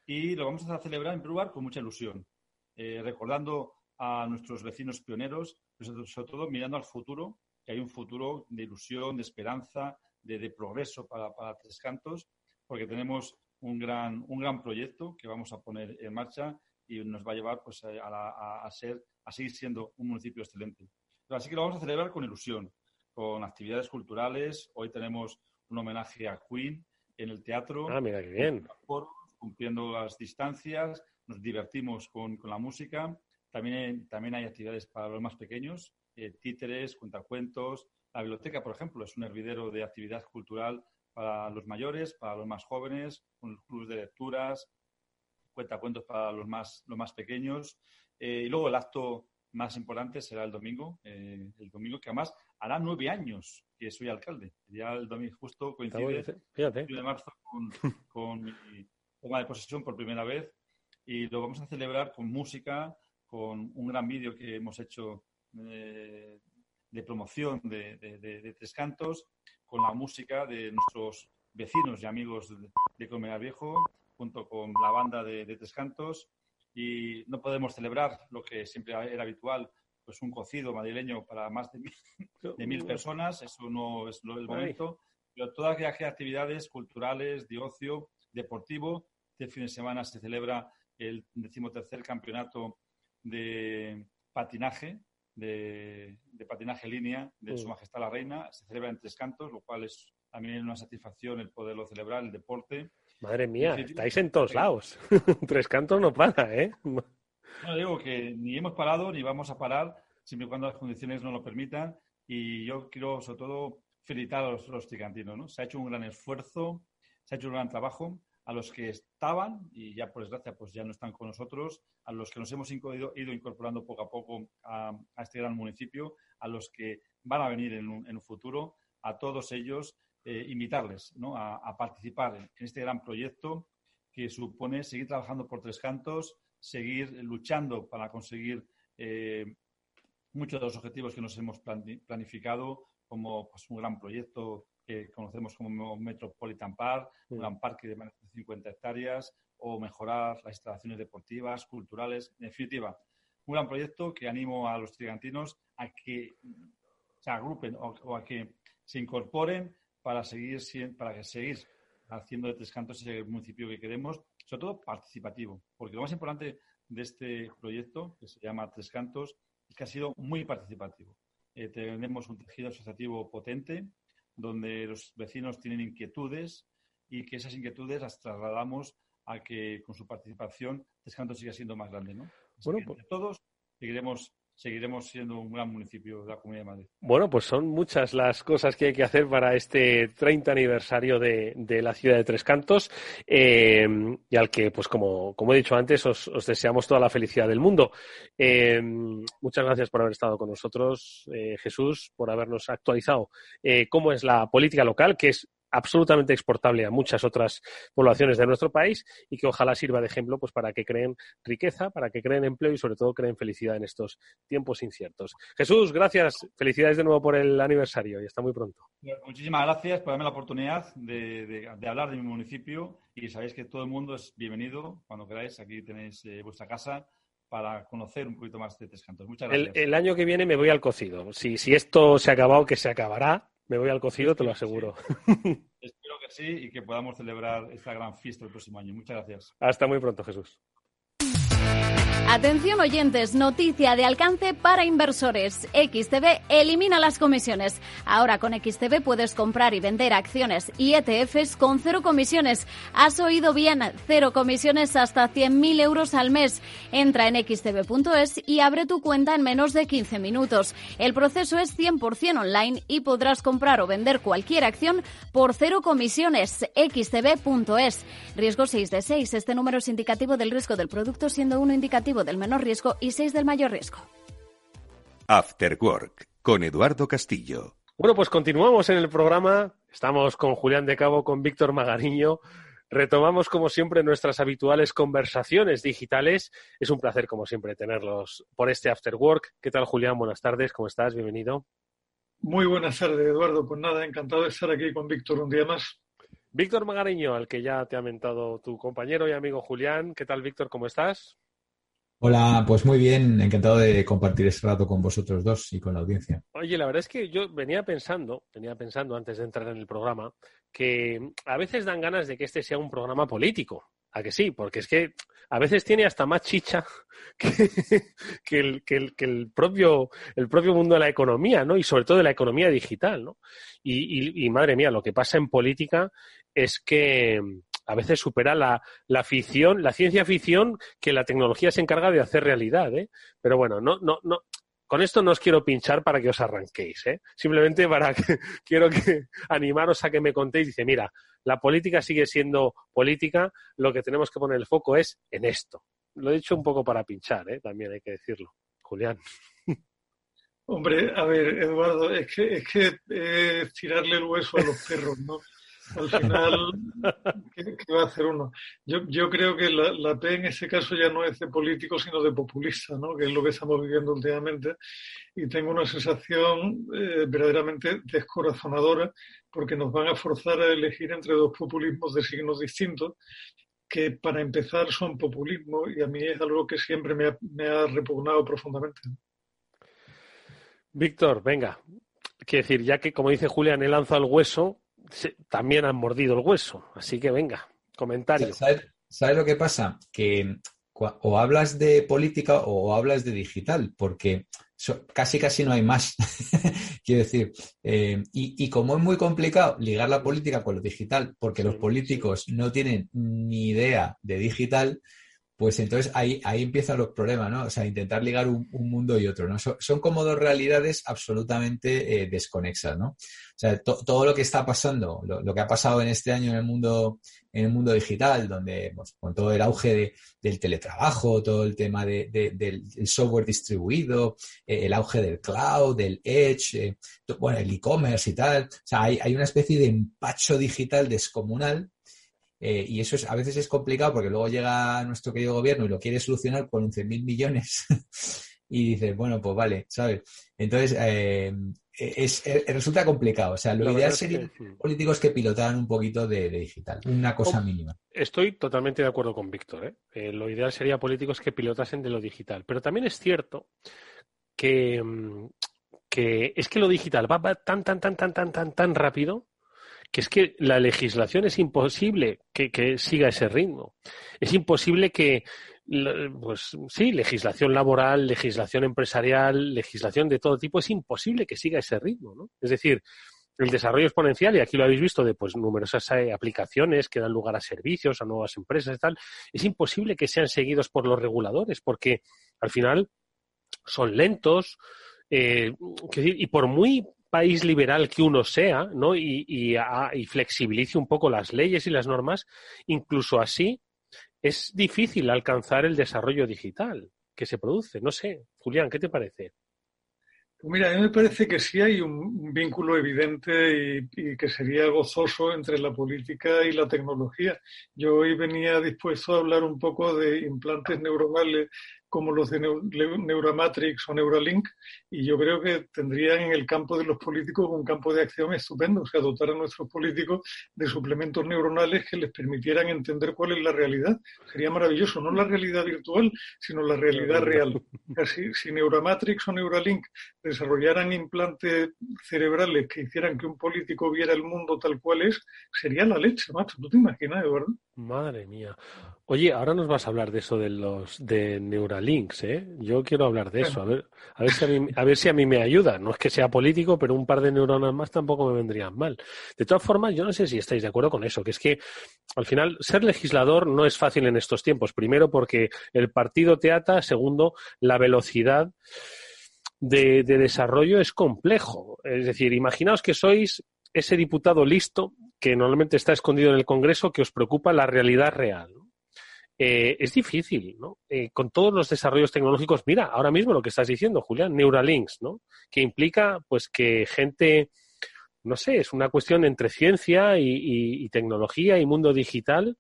Y lo vamos a celebrar en primer lugar con mucha ilusión, eh, recordando a nuestros vecinos pioneros, pero sobre todo mirando al futuro, que hay un futuro de ilusión, de esperanza, de, progreso para, para Tres Cantos porque tenemos un gran, un gran proyecto que vamos a poner en marcha y nos va a llevar pues, a, a, ser, a seguir siendo un municipio excelente. así que lo vamos a celebrar con ilusión, con actividades culturales. Hoy tenemos un homenaje a Queen en el teatro. Ah, mira qué bien. Cumpliendo las distancias, nos divertimos con, con la música. También, también hay actividades para los más pequeños, eh, títeres, cuentacuentos. La biblioteca, por ejemplo, es un hervidero de actividad cultural para los mayores, para los más jóvenes, con los clubes de lecturas, cuentacuentos para los más, los más pequeños. Eh, y luego el acto más importante será el domingo, eh, el domingo que además hará nueve años que soy alcalde. Ya el domingo justo coincide el de marzo con, mi toma de posesión por primera vez y lo vamos a celebrar con música, con un gran vídeo que hemos hecho eh, de promoción de, de, Tres Cantos con la música de nuestros vecinos y amigos de, de Viejo, junto con la banda de, Tres Cantos. Y no podemos celebrar lo que siempre era habitual, pues un cocido madrileño para más de mil, personas, eso no es el momento, pero todas aquellas actividades culturales, de ocio, deportivo, este fin de semana se celebra el decimotercer campeonato de patinaje, de, patinaje en línea de Su mm. Majestad la Reina. Se celebra en Tres Cantos, lo cual es también una satisfacción el poderlo celebrar, el deporte. Madre mía, estáis en todos lados. Tres Cantos no para, ¿eh? No, digo que ni hemos parado ni vamos a parar, siempre y cuando las condiciones nos lo permitan. Y yo quiero, sobre todo, felicitar a los, los tricantinos. ¿no? Se ha hecho un gran esfuerzo, se ha hecho un gran trabajo a los que estaban y ya por desgracia pues ya no están con nosotros, a los que nos hemos ido, incorporando poco a poco a, este gran municipio, a los que van a venir en un, futuro, a todos ellos eh, invitarles a, participar en, este gran proyecto que supone seguir trabajando por tres cantos, seguir luchando para conseguir eh, muchos de los objetivos que nos hemos planificado, como pues, un gran proyecto que conocemos como Metropolitan Park, un gran parque de 50 hectáreas, o mejorar las instalaciones deportivas, culturales. En definitiva, un gran proyecto que animo a los trigantinos a que se agrupen o, a que se incorporen para seguir, para seguir haciendo de Tres Cantos ese municipio que queremos, sobre todo participativo, porque lo más importante de este proyecto, que se llama Tres Cantos, es que ha sido muy participativo. Eh, tenemos un tejido asociativo potente, donde los vecinos tienen inquietudes y que esas inquietudes las trasladamos a que con su participación Descanto siga siendo más grande. ¿no? bueno, pues... todos seguiremos seguiremos siendo un gran municipio de la Comunidad de Madrid. Bueno, pues son muchas las cosas que hay que hacer para este 30 aniversario de, la ciudad de Tres Cantos eh, y al que, pues como, como he dicho antes, os, deseamos toda la felicidad del mundo. Eh, muchas gracias por haber estado con nosotros, eh, Jesús, por habernos actualizado cómo es la política local, que es absolutamente exportable a muchas otras poblaciones de nuestro país y que ojalá sirva de ejemplo pues para que creen riqueza, para que creen empleo y sobre todo creen felicidad en estos tiempos inciertos. Jesús, gracias, felicidades de nuevo por el aniversario y hasta muy pronto. Muchísimas gracias por darme la oportunidad de, hablar de mi municipio y sabéis que todo el mundo es bienvenido cuando queráis, aquí tenéis eh, vuestra casa para conocer un poquito más de Tres Cantos. Muchas gracias. El, año que viene me voy al cocido. Si, si esto se ha acabado, que se acabará, me voy al cocido, te lo aseguro. Espero que sí y que podamos celebrar esta gran fiesta el próximo año. Muchas gracias. Hasta muy pronto, Jesús. Atención oyentes, noticia de alcance para inversores. XTB elimina las comisiones. Ahora con XTB puedes comprar y vender acciones y ETFs con cero comisiones. Has oído bien, cero comisiones hasta 100.000 euros al mes. Entra en xtb.es y abre tu cuenta en menos de 15 minutos. El proceso es 100% online y podrás comprar o vender cualquier acción por cero comisiones. xtb.es. Riesgo 6 de 6. Este número es indicativo del riesgo del producto siendo uno indicativo del menor riesgo y 6 del mayor riesgo. After Work con Eduardo Castillo. Bueno, pues continuamos en el programa. Estamos con Julián de Cabo, con Víctor Magariño. Retomamos, como siempre, nuestras habituales conversaciones digitales. Es un placer, como siempre, tenerlos por este After Work. ¿Qué tal, Julián? Buenas tardes. ¿Cómo estás? Bienvenido. Muy buenas tardes, Eduardo. Pues nada, encantado de estar aquí con Víctor un día más. Víctor Magariño, al que ya te ha mentado tu compañero y amigo Julián. ¿Qué tal, Víctor? ¿Cómo estás? Hola, pues muy bien, encantado de compartir este rato con vosotros dos y con la audiencia. Oye, la verdad es que yo venía pensando, venía pensando antes de entrar en el programa, que a veces dan ganas de que este sea un programa político. ¿A que sí? Porque es que a veces tiene hasta más chicha que, el, propio, el propio mundo de la economía, ¿no? Y sobre todo de la economía digital, ¿no? y madre mía, lo que pasa en política es que a veces supera la, ficción, la ciencia ficción que la tecnología se encarga de hacer realidad, ¿eh? Pero bueno, no, no, no. Con esto no os quiero pinchar para que os arranquéis, ¿eh? Simplemente para que quiero que animaros a que me contéis. Dice, mira, la política sigue siendo política, lo que tenemos que poner el foco es en esto. Lo he dicho un poco para pinchar, ¿eh? También hay que decirlo. Julián. Hombre, a ver, Eduardo, es que es que tirarle el hueso a los perros, ¿no? Al final, ¿qué, va a hacer uno? Yo, yo creo que la, P en ese caso ya no es de político, sino de populista, ¿no? que es lo que estamos viviendo últimamente. Y tengo una sensación eh, verdaderamente descorazonadora, porque nos van a forzar a elegir entre dos populismos de signos distintos, que para empezar son populismo, y a mí es algo que siempre me ha, me ha repugnado profundamente. Víctor, venga. Quiero decir, ya que, como dice Julián, he lanzado el hueso, también han mordido el hueso. Así que venga, comentario. ¿Sabes, lo que pasa? Que o hablas de política o hablas de digital, porque casi casi no hay más. Quiero decir, eh, y, como es muy complicado ligar la política con lo digital, porque los políticos no tienen ni idea de digital, pues entonces ahí, ahí empiezan los problemas, ¿no? O sea, intentar ligar un, mundo y otro, ¿no? son como dos realidades absolutamente eh, desconexas, ¿no? O sea, todo lo que está pasando, lo, que ha pasado en este año en el mundo, en el mundo digital, donde pues, con todo el auge del teletrabajo, todo el tema del, software distribuido, eh, el auge del cloud, del edge, eh, bueno, el e-commerce y tal, o sea, hay, hay una especie de empacho digital descomunal eh, y eso es, a veces es complicado porque luego llega nuestro querido gobierno y lo quiere solucionar con 11.000 millones y dices, bueno, pues vale, ¿sabes? Entonces, eh, es, resulta complicado. O sea, lo, ideal sería políticos que pilotaran un poquito de, digital, una cosa mínima. Estoy totalmente de acuerdo con Víctor. ¿eh? lo ideal sería políticos que pilotasen de lo digital. Pero también es cierto que, mm, que es que lo digital va tan, tan, tan, tan, tan, tan, tan rápido que es que la legislación es imposible que, siga ese ritmo. Es imposible que, pues sí, legislación laboral, legislación empresarial, legislación de todo tipo, es imposible que siga ese ritmo, ¿no? Es decir, el desarrollo exponencial, y aquí lo habéis visto de pues numerosas eh, aplicaciones que dan lugar a servicios, a nuevas empresas y tal, es imposible que sean seguidos por los reguladores, porque al final son lentos, eh, y por muy país liberal que uno sea, ¿no? Y, y, flexibilice un poco las leyes y las normas, incluso así es difícil alcanzar el desarrollo digital que se produce. No sé, Julián, ¿qué te parece? Pues mira, a mí me parece que sí hay un, vínculo evidente y, que sería gozoso entre la política y la tecnología. Yo hoy venía dispuesto a hablar un poco de implantes neuronales como los de Neuramatrix o Neuralink, y yo creo que tendrían en el campo de los políticos un campo de acción estupendo, o sea, dotar a nuestros políticos de suplementos neuronales que les permitieran entender cuál es la realidad. Sería maravilloso, no la realidad virtual, sino la realidad real. Casi, si Neuramatrix o Neuralink desarrollaran implantes cerebrales que hicieran que un político viera el mundo tal cual es, sería la leche, macho. ¿Tú te imaginas, verdad? Madre mía. Oye, ahora nos vas a hablar de eso de los de Neuralinks, ¿eh? Yo quiero hablar de eso, a ver, a ver si a mí, a ver si a me ayuda. No es que sea político, pero un par de neuronas más tampoco me vendrían mal. De todas formas, yo no sé si estáis de acuerdo con eso, que es que al final ser legislador no es fácil en estos tiempos. Primero porque el partido te ata, segundo la velocidad de, de desarrollo es complejo. Es decir, imaginaos que sois ese diputado listo que normalmente está escondido en el Congreso que os preocupa la realidad real. Eh, es difícil, ¿no? Eh, con todos los desarrollos tecnológicos, mira, ahora mismo lo que estás diciendo, Julián, Neuralinks, ¿no? Que implica, pues, que gente, no sé, es una cuestión entre ciencia y, tecnología y mundo digital.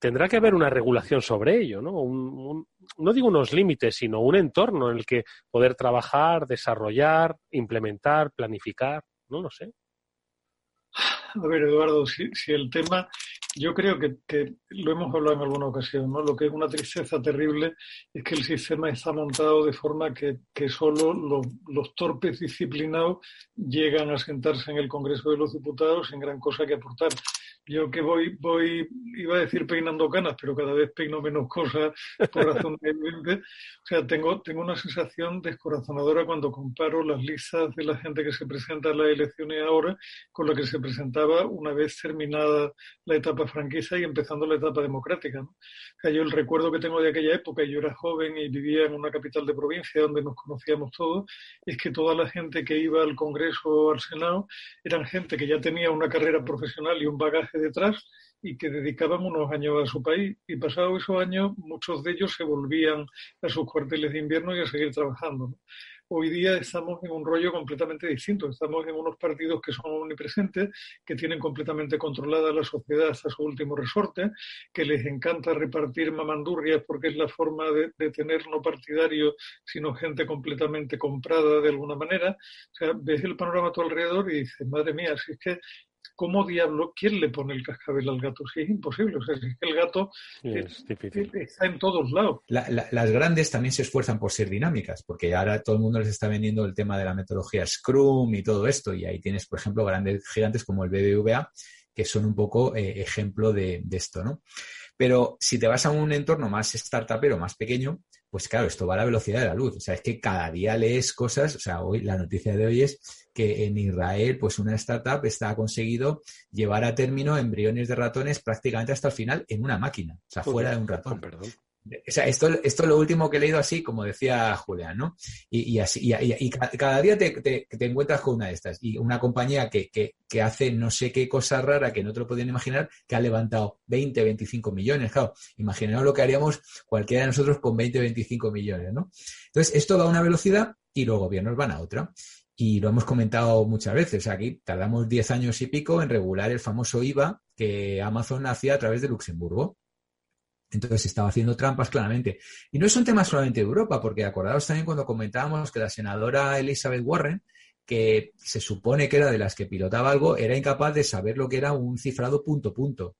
Tendrá que haber una regulación sobre ello, ¿no? no digo unos límites, sino un entorno en el que poder trabajar, desarrollar, implementar, planificar, no lo sé. A ver, Eduardo, si, si el tema yo creo que, lo hemos hablado en alguna ocasión, ¿no? Lo que es una tristeza terrible es que el sistema está montado de forma que, que solo los, torpes disciplinados llegan a sentarse en el Congreso de los Diputados sin gran cosa que aportar. Yo que voy, voy, iba a decir peinando canas, pero cada vez peino menos cosas por razón de... O sea, tengo, tengo una sensación descorazonadora cuando comparo las listas de la gente que se presenta a las elecciones ahora con la que se presentaba una vez terminada la etapa franquista y empezando la etapa democrática. ¿no? O sea, yo el recuerdo que tengo de aquella época, yo era joven y vivía en una capital de provincia donde nos conocíamos todos, es que toda la gente que iba al Congreso o al Senado eran gente que ya tenía una carrera profesional y un bagaje detrás y que dedicaban unos años a su país. Y pasados esos años, muchos de ellos se volvían a sus cuarteles de invierno y a seguir trabajando. hoy día estamos en un rollo completamente distinto. Estamos en unos partidos que son omnipresentes, que tienen completamente controlada la sociedad hasta su último resorte, que les encanta repartir mamandurrias porque es la forma de, tener no partidario, sino gente completamente comprada de alguna manera. O sea, ves el panorama a tu alrededor y dices, madre mía, si es que ¿cómo diablo, quién le pone el cascabel al gato? Si es imposible, o sea, si es que el gato está en todos lados. las grandes también se esfuerzan por ser dinámicas, porque ahora todo el mundo les está vendiendo el tema de la metodología Scrum y todo esto, y ahí tienes, por ejemplo, grandes gigantes como el BBVA, que son un poco eh, ejemplo de, de esto, ¿no? Pero si te vas a un entorno más startupero, más pequeño, pues claro, esto va a la velocidad de la luz. O sea, es que cada día lees cosas, o sea, hoy la noticia de hoy es que en Israel, pues una startup está conseguido llevar a término embriones de ratones prácticamente hasta el final en una máquina, o sea, fuera de un ratón. Perdón. O sea, esto, esto es lo último que he leído así, como decía Julián, ¿no? Y, así, y, cada día te, encuentras con una de estas. Y una compañía que, que, hace no sé qué cosa rara que no te lo podían imaginar, que ha levantado 20, 25 millones. Claro, imaginaos lo que haríamos cualquiera de nosotros con 20, 25 millones, ¿no? Entonces, esto va a una velocidad y los gobiernos van a otra. Y lo hemos comentado muchas veces. Aquí tardamos 10 años y pico en regular el famoso IVA que Amazon hacía a través de Luxemburgo. Entonces estaba haciendo trampas claramente. Y no es un tema solamente de Europa, porque acordaos también cuando comentábamos que la senadora Elizabeth Warren, que se supone que era de las que pilotaba algo, era incapaz de saber lo que era un cifrado punto punto.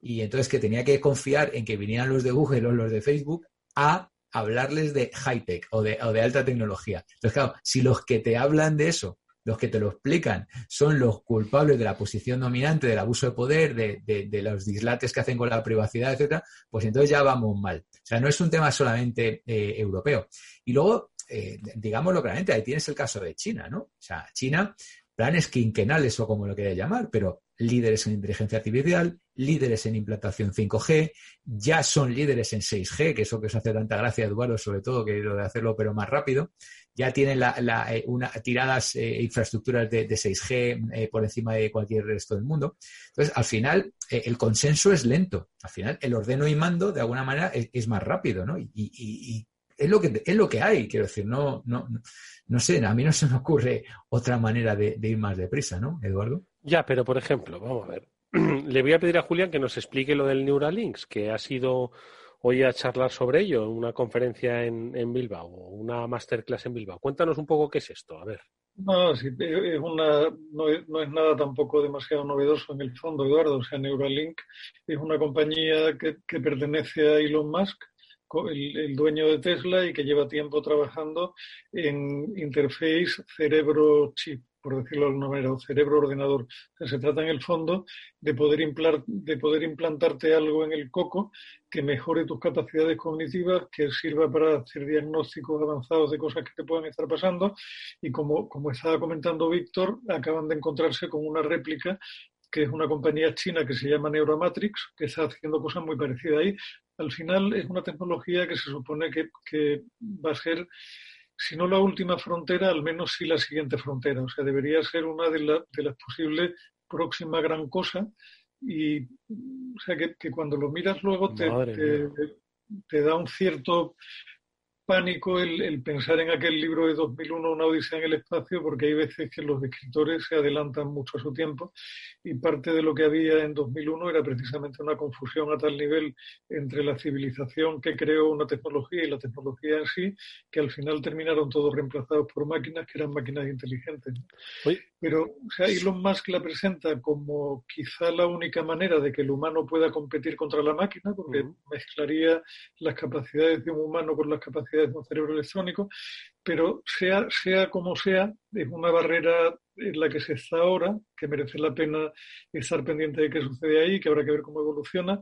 Y entonces que tenía que confiar en que vinieran los de Google o los de Facebook a hablarles de high-tech o de, o de alta tecnología. Entonces, claro, si los que te hablan de eso los que te lo explican son los culpables de la posición dominante, del abuso de poder, de, los dislates que hacen con la privacidad, etcétera, pues entonces ya vamos mal. O sea, no es un tema solamente eh, europeo. Y luego, eh, digámoslo claramente, ahí tienes el caso de China, ¿no? O sea, China, planes quinquenales o como lo quieras llamar, pero líderes en inteligencia artificial, líderes en implantación 5G, ya son líderes en 6G, que eso que os hace tanta gracia, Eduardo, sobre todo, que lo de hacerlo pero más rápido ya tienen la, eh, una, tiradas eh, infraestructuras de, 6G eh, por encima de cualquier resto del mundo. Entonces, al final, el consenso es lento. Al final, el ordeno y mando, de alguna manera, es, más rápido, ¿no? Y, es lo que es lo que hay, quiero decir, no, no, no sé, a mí no se me ocurre otra manera de, de ir más deprisa, ¿no, Eduardo? Ya, pero por ejemplo, vamos a ver. Le voy a pedir a Julián que nos explique lo del Neuralinks, que ha sido hoy a charlar sobre ello, una conferencia en, en Bilbao, una masterclass en Bilbao. Cuéntanos un poco qué es esto, a ver. No, sí, es una, no, es, nada tampoco demasiado novedoso en el fondo, Eduardo. O sea, Neuralink es una compañía que, pertenece a Elon Musk, el, el, dueño de Tesla, y que lleva tiempo trabajando en interface cerebro-chip por decirlo de alguna manera, o cerebro-ordenador. se trata en el fondo de poder, de poder implantarte algo en el coco que mejore tus capacidades cognitivas, que sirva para hacer diagnósticos avanzados de cosas que te puedan estar pasando. Y como, como estaba comentando Víctor, acaban de encontrarse con una réplica que es una compañía china que se llama Neuromatrix, que está haciendo cosas muy parecidas ahí. Al final es una tecnología que se supone que, que va a ser si no la última frontera, al menos sí la siguiente frontera. O sea, debería ser una de, de las posibles próximas gran cosa. Y, o sea, que, cuando lo miras luego te, te, da un cierto pánico el, pensar en aquel libro de 2001, Una Odisea en el Espacio, porque hay veces que los escritores se adelantan mucho a su tiempo y parte de lo que había en 2001 era precisamente una confusión a tal nivel entre la civilización que creó una tecnología y la tecnología en sí, que al final terminaron todos reemplazados por máquinas que eran máquinas inteligentes. Pero o sea, Elon Musk la presenta como quizá la única manera de que el humano pueda competir contra la máquina, porque mezclaría las capacidades de un humano con las capacidades de un cerebro electrónico, pero sea, sea como sea, es una barrera en la que se está ahora, que merece la pena estar pendiente de qué sucede ahí, que habrá que ver cómo evoluciona,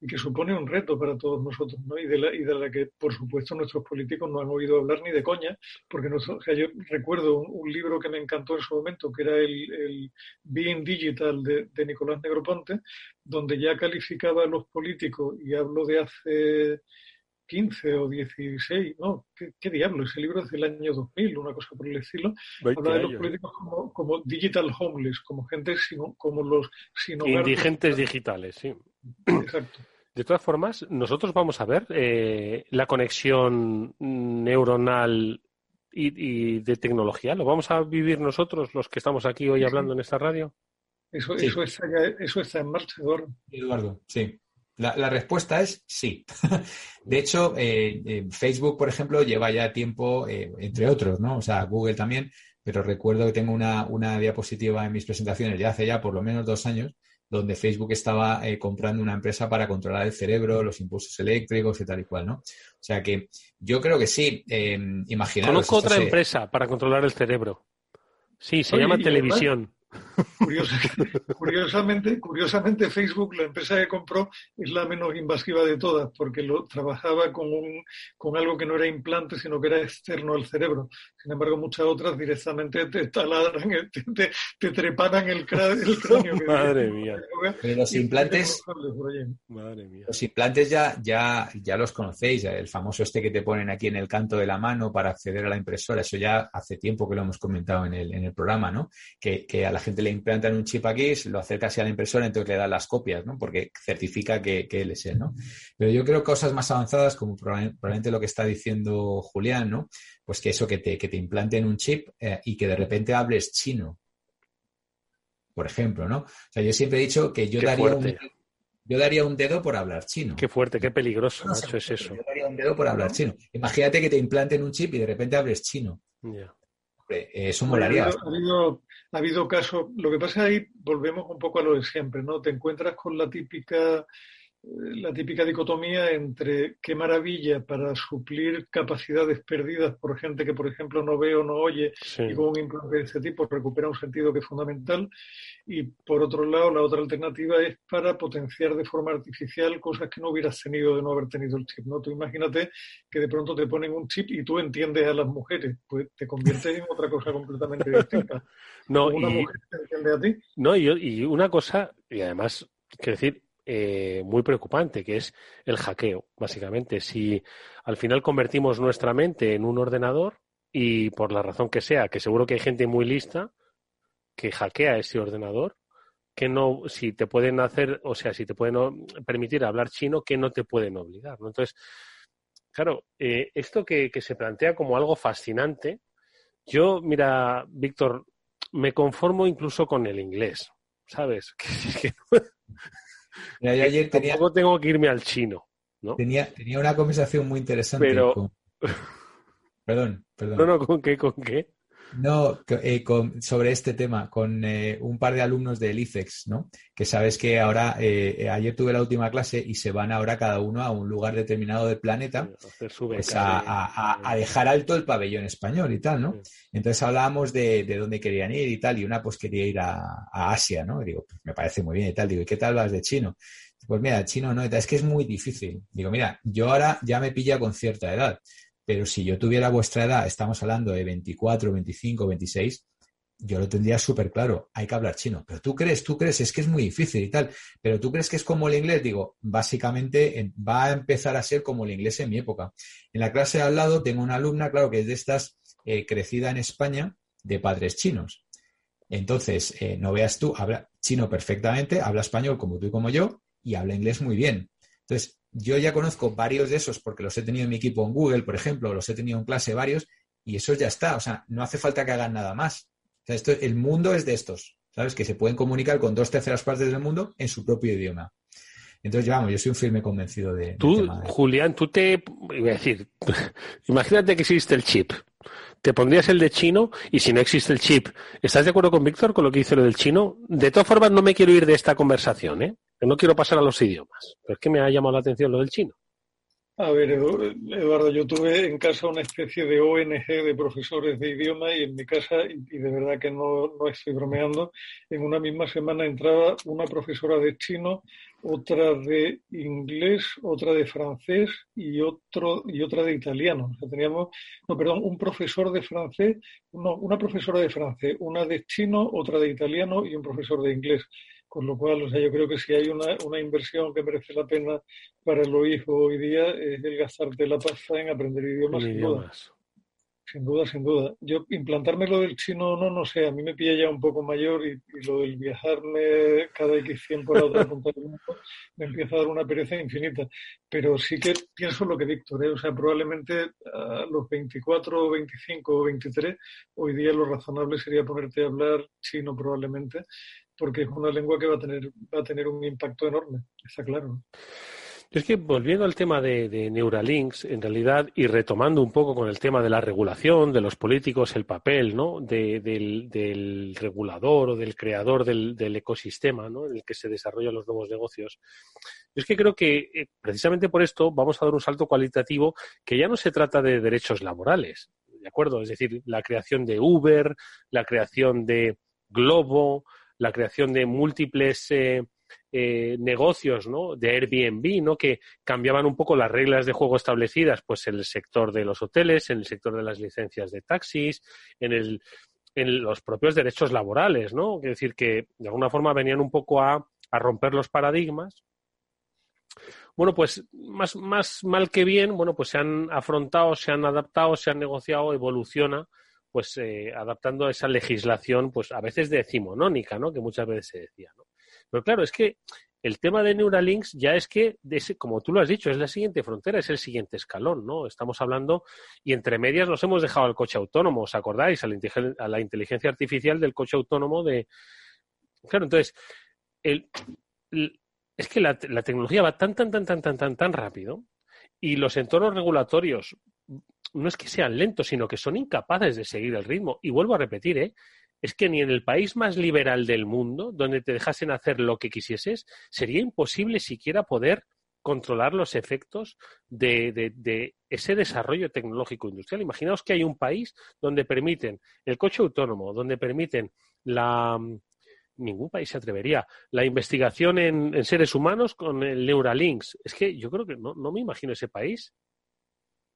y que supone un reto para todos nosotros, ¿no? Y de la, y de la que, por supuesto, nuestros políticos no han oído hablar ni de coña, porque yo recuerdo un, libro que me encantó en su momento, que era el, Being Digital de, Nicolás Negroponte, donde ya calificaba a los políticos, y hablo de hace 15 o 16, no, ¿qué, diablo? Ese libro es del año 2000, una cosa por el estilo. Habla de los políticos como, como, digital homeless, como gente sino, como los sin Indigentes digitales, sí. Exacto. De todas formas, nosotros vamos a ver eh, la conexión neuronal y, de tecnología. ¿Lo vamos a vivir nosotros, los que estamos aquí hoy hablando en esta radio? Eso, eso, está, eso está en marcha, Eduardo. Eduardo, sí. La, respuesta es sí. De hecho, eh, eh, Facebook, por ejemplo, lleva ya tiempo, eh, entre otros, ¿no? O sea, Google también, pero recuerdo que tengo una, una, diapositiva en mis presentaciones ya hace ya por lo menos dos años, donde Facebook estaba comprando una empresa para controlar el cerebro, los impulsos eléctricos y tal y cual, ¿no? O sea que yo creo que sí. Eh, Conozco otra empresa para controlar el cerebro. Sí, se llama televisión. curiosamente, curiosamente, Facebook, la empresa que compró, es la menos invasiva de todas, porque lo trabajaba con, un, con algo que no era implante, sino que era externo al cerebro. Sin embargo, muchas otras directamente te taladran, te, te, trepanan el, cráneo. Madre mía. Pero los implantes, los implantes ya, ya, ya los conocéis, el famoso este que te ponen aquí en el canto de la mano para acceder a la impresora, eso ya hace tiempo que lo hemos comentado en el, en el programa, ¿no? Que, que a la gente le implantan un chip aquí, lo acerca así a la impresora, entonces le dan las copias, ¿no? Porque certifica que, él es él, ¿no? Pero yo creo cosas más avanzadas, como probablemente lo que está diciendo Julián, ¿no? Pues que eso, que te, que te implanten un chip eh, y que de repente hables chino. Por ejemplo, ¿no? O sea, yo siempre he dicho que yo daría un, yo daría un dedo por hablar chino. Qué fuerte, qué peligroso, es eso. Yo daría un dedo por hablar chino. Imagínate que te implanten un chip y de repente hables chino. eso molaría. Ha habido, ha habido casos, lo que pasa ahí, volvemos un poco a lo de siempre, ¿no? Te encuentras con la típica la típica dicotomía entre qué maravilla para suplir capacidades perdidas por gente que, por ejemplo, no ve o no oye y con un implante de este tipo recupera un sentido que es fundamental. Y por otro lado, la otra alternativa es para potenciar de forma artificial cosas que no hubieras tenido de no haber tenido el chip. ¿no? Tú imagínate que de pronto te ponen un chip y tú entiendes a las mujeres, pues te conviertes en otra cosa completamente distinta. No, una mujer te entiende a ti. No, y, y una cosa, y además, quiero decir, eh, muy preocupante, que es el hackeo, básicamente. Si al final convertimos nuestra mente en un ordenador y por la razón que sea, que seguro que hay gente muy lista que hackea ese ordenador, que no, si te pueden hacer, o sea, si te pueden permitir hablar chino, que no te pueden obligar. Entonces, claro, eh, esto que, se plantea como algo fascinante, yo, mira, Víctor, me conformo incluso con el inglés, ¿sabes? ayer tenía, Tampoco tengo que irme al chino, ¿no? Tenía, tenía una conversación muy interesante. Pero... Perdón, perdón. No, no, ¿con qué? ¿Con qué? No, eh, sobre este tema, con eh, un par de alumnos del IFEX, ¿no? Que sabes que ahora, eh, ayer tuve la última clase y se van ahora cada uno a un lugar determinado del planeta pues a, dejar alto el pabellón español y tal, ¿no? Entonces hablábamos de, dónde querían ir y tal, y una pues quería ir a, Asia, ¿no? Y digo, pues me parece muy bien y tal. Digo, ¿y qué tal vas de chino? Pues mira, chino no, es que es muy difícil. Digo, mira, yo ahora ya me pilla con cierta edad pero si yo tuviera vuestra edad, estamos hablando de 24, 25, 26, yo lo tendría súper claro, hay que hablar chino. Pero tú crees, tú crees, es que es muy difícil y tal. Pero tú crees que es como el inglés, digo, básicamente va a empezar a ser como el inglés en mi época. En la clase de al lado tengo una alumna, claro, que es de estas, eh, crecida en España, de padres chinos. Entonces, eh, no veas tú, habla chino perfectamente, habla español como tú y como yo, y habla inglés muy bien. Entonces, yo ya conozco varios de esos porque los he tenido en mi equipo en Google, por ejemplo, los he tenido en clase varios, y eso ya está. O sea, no hace falta que hagan nada más. O sea, esto, el mundo es de estos, ¿sabes? Que se pueden comunicar con dos terceras partes del mundo en su propio idioma. Entonces, ya vamos, yo soy un firme convencido de. Tú, Julián, tú te. Iba a decir, imagínate que existe el chip. Te pondrías el de chino y si no existe el chip, ¿estás de acuerdo con Víctor con lo que dice lo del chino? De todas formas, no me quiero ir de esta conversación, ¿eh? No quiero pasar a los idiomas. Pero es que me ha llamado la atención lo del chino. A ver, Eduardo, yo tuve en casa una especie de ONG de profesores de idioma y en mi casa, y de verdad que no, no estoy bromeando, en una misma semana entraba una profesora de chino, otra de inglés, otra de francés y otro y otra de italiano. O sea, teníamos, no, perdón, un profesor de francés, no, una profesora de francés, una de chino, otra de italiano y un profesor de inglés. Con lo cual, o sea, yo creo que si hay una, una inversión que merece la pena para los hijos hoy día es el gastarte la pasta en aprender idiomas. idiomas. Sin duda, sin duda. Yo implantarme lo del chino no, no sé, a mí me pilla ya un poco mayor y, lo del viajarme cada X tiempo a la otra punta del mundo me empieza a dar una pereza infinita. Pero sí que pienso lo que Víctor, ¿eh? o sea, probablemente a los 24, 25 o 23, hoy día lo razonable sería ponerte a hablar chino probablemente, porque es una lengua que va a tener, va a tener un impacto enorme, está claro. Es que volviendo al tema de, Neuralinks, en realidad, y retomando un poco con el tema de la regulación, de los políticos, el papel ¿no? del, regulador o del creador del, ecosistema ¿no? en el que se desarrollan los nuevos negocios, es que creo que eh, precisamente por esto vamos a dar un salto cualitativo que ya no se trata de derechos laborales, ¿de acuerdo? Es decir, la creación de Uber, la creación de Globo, la creación de múltiples... Eh, eh, negocios ¿no? de Airbnb ¿no? que cambiaban un poco las reglas de juego establecidas pues en el sector de los hoteles, en el sector de las licencias de taxis, en, el, en los propios derechos laborales, ¿no? Es decir, que de alguna forma venían un poco a, a romper los paradigmas. Bueno, pues más, más mal que bien, bueno, pues se han afrontado, se han adaptado, se han negociado, evoluciona pues eh, adaptando a esa legislación, pues a veces decimonónica, ¿no? Que muchas veces se decía, ¿no? Pero claro, es que el tema de Neuralinks ya es que, como tú lo has dicho, es la siguiente frontera, es el siguiente escalón, ¿no? Estamos hablando, y entre medias nos hemos dejado al coche autónomo, ¿os acordáis? A la, inteligencia artificial del coche autónomo de... Claro, entonces, es que la, la tecnología va tan, tan, tan, tan, tan, tan, tan rápido y los entornos regulatorios no es que sean lentos, sino que son incapaces de seguir el ritmo. Y vuelvo a repetir, ¿eh? es que ni en el país más liberal del mundo, donde te dejasen hacer lo que quisieses, sería imposible siquiera poder controlar los efectos de, ese desarrollo tecnológico industrial. Imaginaos que hay un país donde permiten el coche autónomo, donde permiten la... Ningún país se atrevería. La investigación en, seres humanos con el Neuralinks. Es que yo creo que no me imagino ese país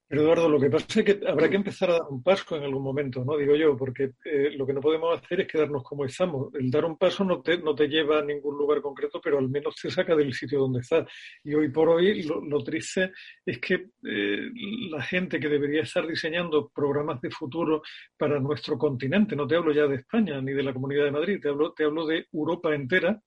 Eduardo, lo que pasa es que habrá que empezar a dar un paso en algún momento, ¿no? Digo yo, porque eh, lo que no podemos hacer es quedarnos como estamos. El dar un paso no te, no te lleva a ningún lugar concreto, pero al menos te saca del sitio donde estás. Y hoy por hoy lo, triste es que eh, la gente que debería estar diseñando programas de futuro para nuestro continente, no te hablo ya de España ni de la Comunidad de Madrid, te hablo, te hablo de Europa entera,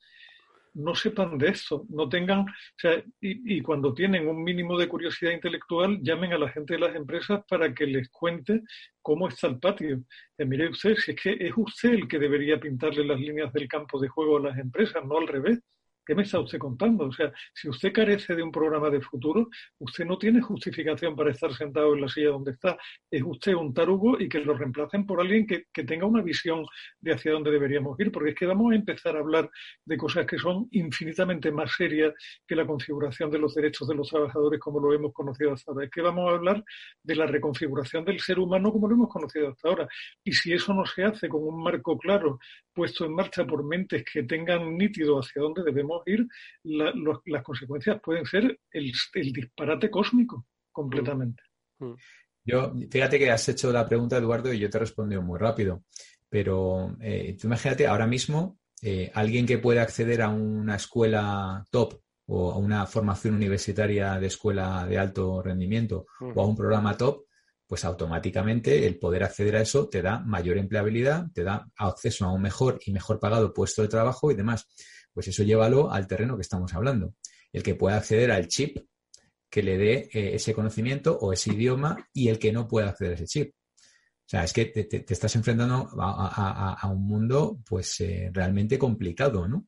no sepan de esto, no tengan, o sea, y, cuando tienen un mínimo de curiosidad intelectual, llamen a la gente de las empresas para que les cuente cómo está el patio. Eh, mire usted, si es que es usted el que debería pintarle las líneas del campo de juego a las empresas, no al revés. ¿Qué me está usted contando? O sea, si usted carece de un programa de futuro, usted no tiene justificación para estar sentado en la silla donde está. Es usted un tarugo y que lo reemplacen por alguien que, tenga una visión de hacia dónde deberíamos ir, porque es que vamos a empezar a hablar de cosas que son infinitamente más serias que la configuración de los derechos de los trabajadores como lo hemos conocido hasta ahora. Es que vamos a hablar de la reconfiguración del ser humano como lo hemos conocido hasta ahora. Y si eso no se hace con un marco claro puesto en marcha por mentes que tengan nítido hacia dónde debemos ir, las consecuencias pueden ser el, disparate cósmico completamente. Mm. Mm. Yo, fíjate que has hecho la pregunta, Eduardo, y yo te he respondido muy rápido. Pero eh, tú imagínate ahora mismo eh, alguien que puede acceder a una escuela top o a una formación universitaria de escuela de alto rendimiento o a un programa top, pues automáticamente el poder acceder a eso te da mayor empleabilidad, te da acceso a un mejor y mejor pagado puesto de trabajo y demás. Pues eso llévalo al terreno que estamos hablando. El que pueda acceder al chip que le dé eh, ese conocimiento o ese idioma y el que no pueda acceder a ese chip. O sea, es que te, estás enfrentando a, un mundo pues eh, realmente complicado, ¿no?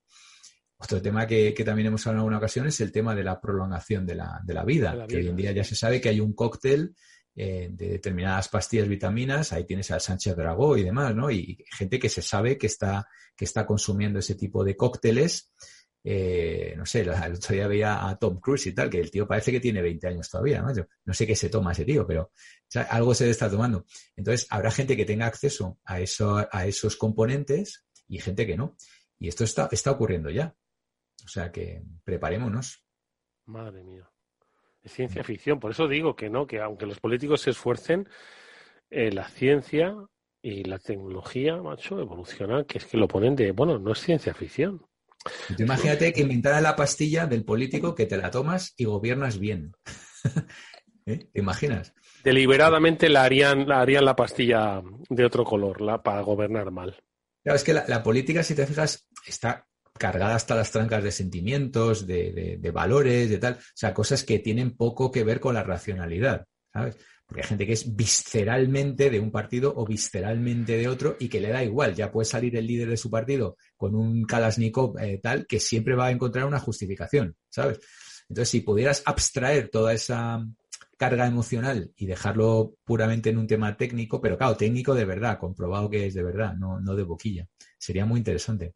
Otro tema que, también hemos hablado en una ocasión es el tema de la prolongación de la, de la vida, que hoy en día ya se sabe que hay un cóctel eh, de determinadas pastillas, vitaminas, ahí tienes al Sánchez Dragó y demás, ¿no? Y gente que se sabe que está que está consumiendo ese tipo de cócteles. Eh, no sé, el otro día veía a Tom Cruise y tal, que el tío parece que tiene 20 años todavía, ¿no? no sé qué se toma ese tío, pero algo se está tomando. Entonces, habrá gente que tenga acceso a, eso, a esos componentes y gente que no. Y esto está, está ocurriendo ya. O sea que preparémonos. Madre mía. Es ciencia ficción. Por eso digo que no, que aunque los políticos se esfuercen, eh, la ciencia y la tecnología, macho, evoluciona, que es que lo ponen de, bueno, no es ciencia ficción. imagínate que inventara la pastilla del político que te la tomas y gobiernas bien. ¿Eh? ¿Te imaginas? Deliberadamente la harían, la harían la pastilla de otro color la, para gobernar mal. Claro, es que la, política, si te fijas, está cargada hasta las trancas de sentimientos, de, de, valores, de tal. O sea, cosas que tienen poco que ver con la racionalidad, ¿sabes? Porque hay gente que es visceralmente de un partido o visceralmente de otro y que le da igual. Ya puede salir el líder de su partido con un Kalashnikov eh, tal que siempre va a encontrar una justificación, ¿sabes? Entonces, si pudieras abstraer toda esa carga emocional y dejarlo puramente en un tema técnico, pero claro, técnico de verdad, comprobado que es de verdad, no, no de boquilla, sería muy interesante.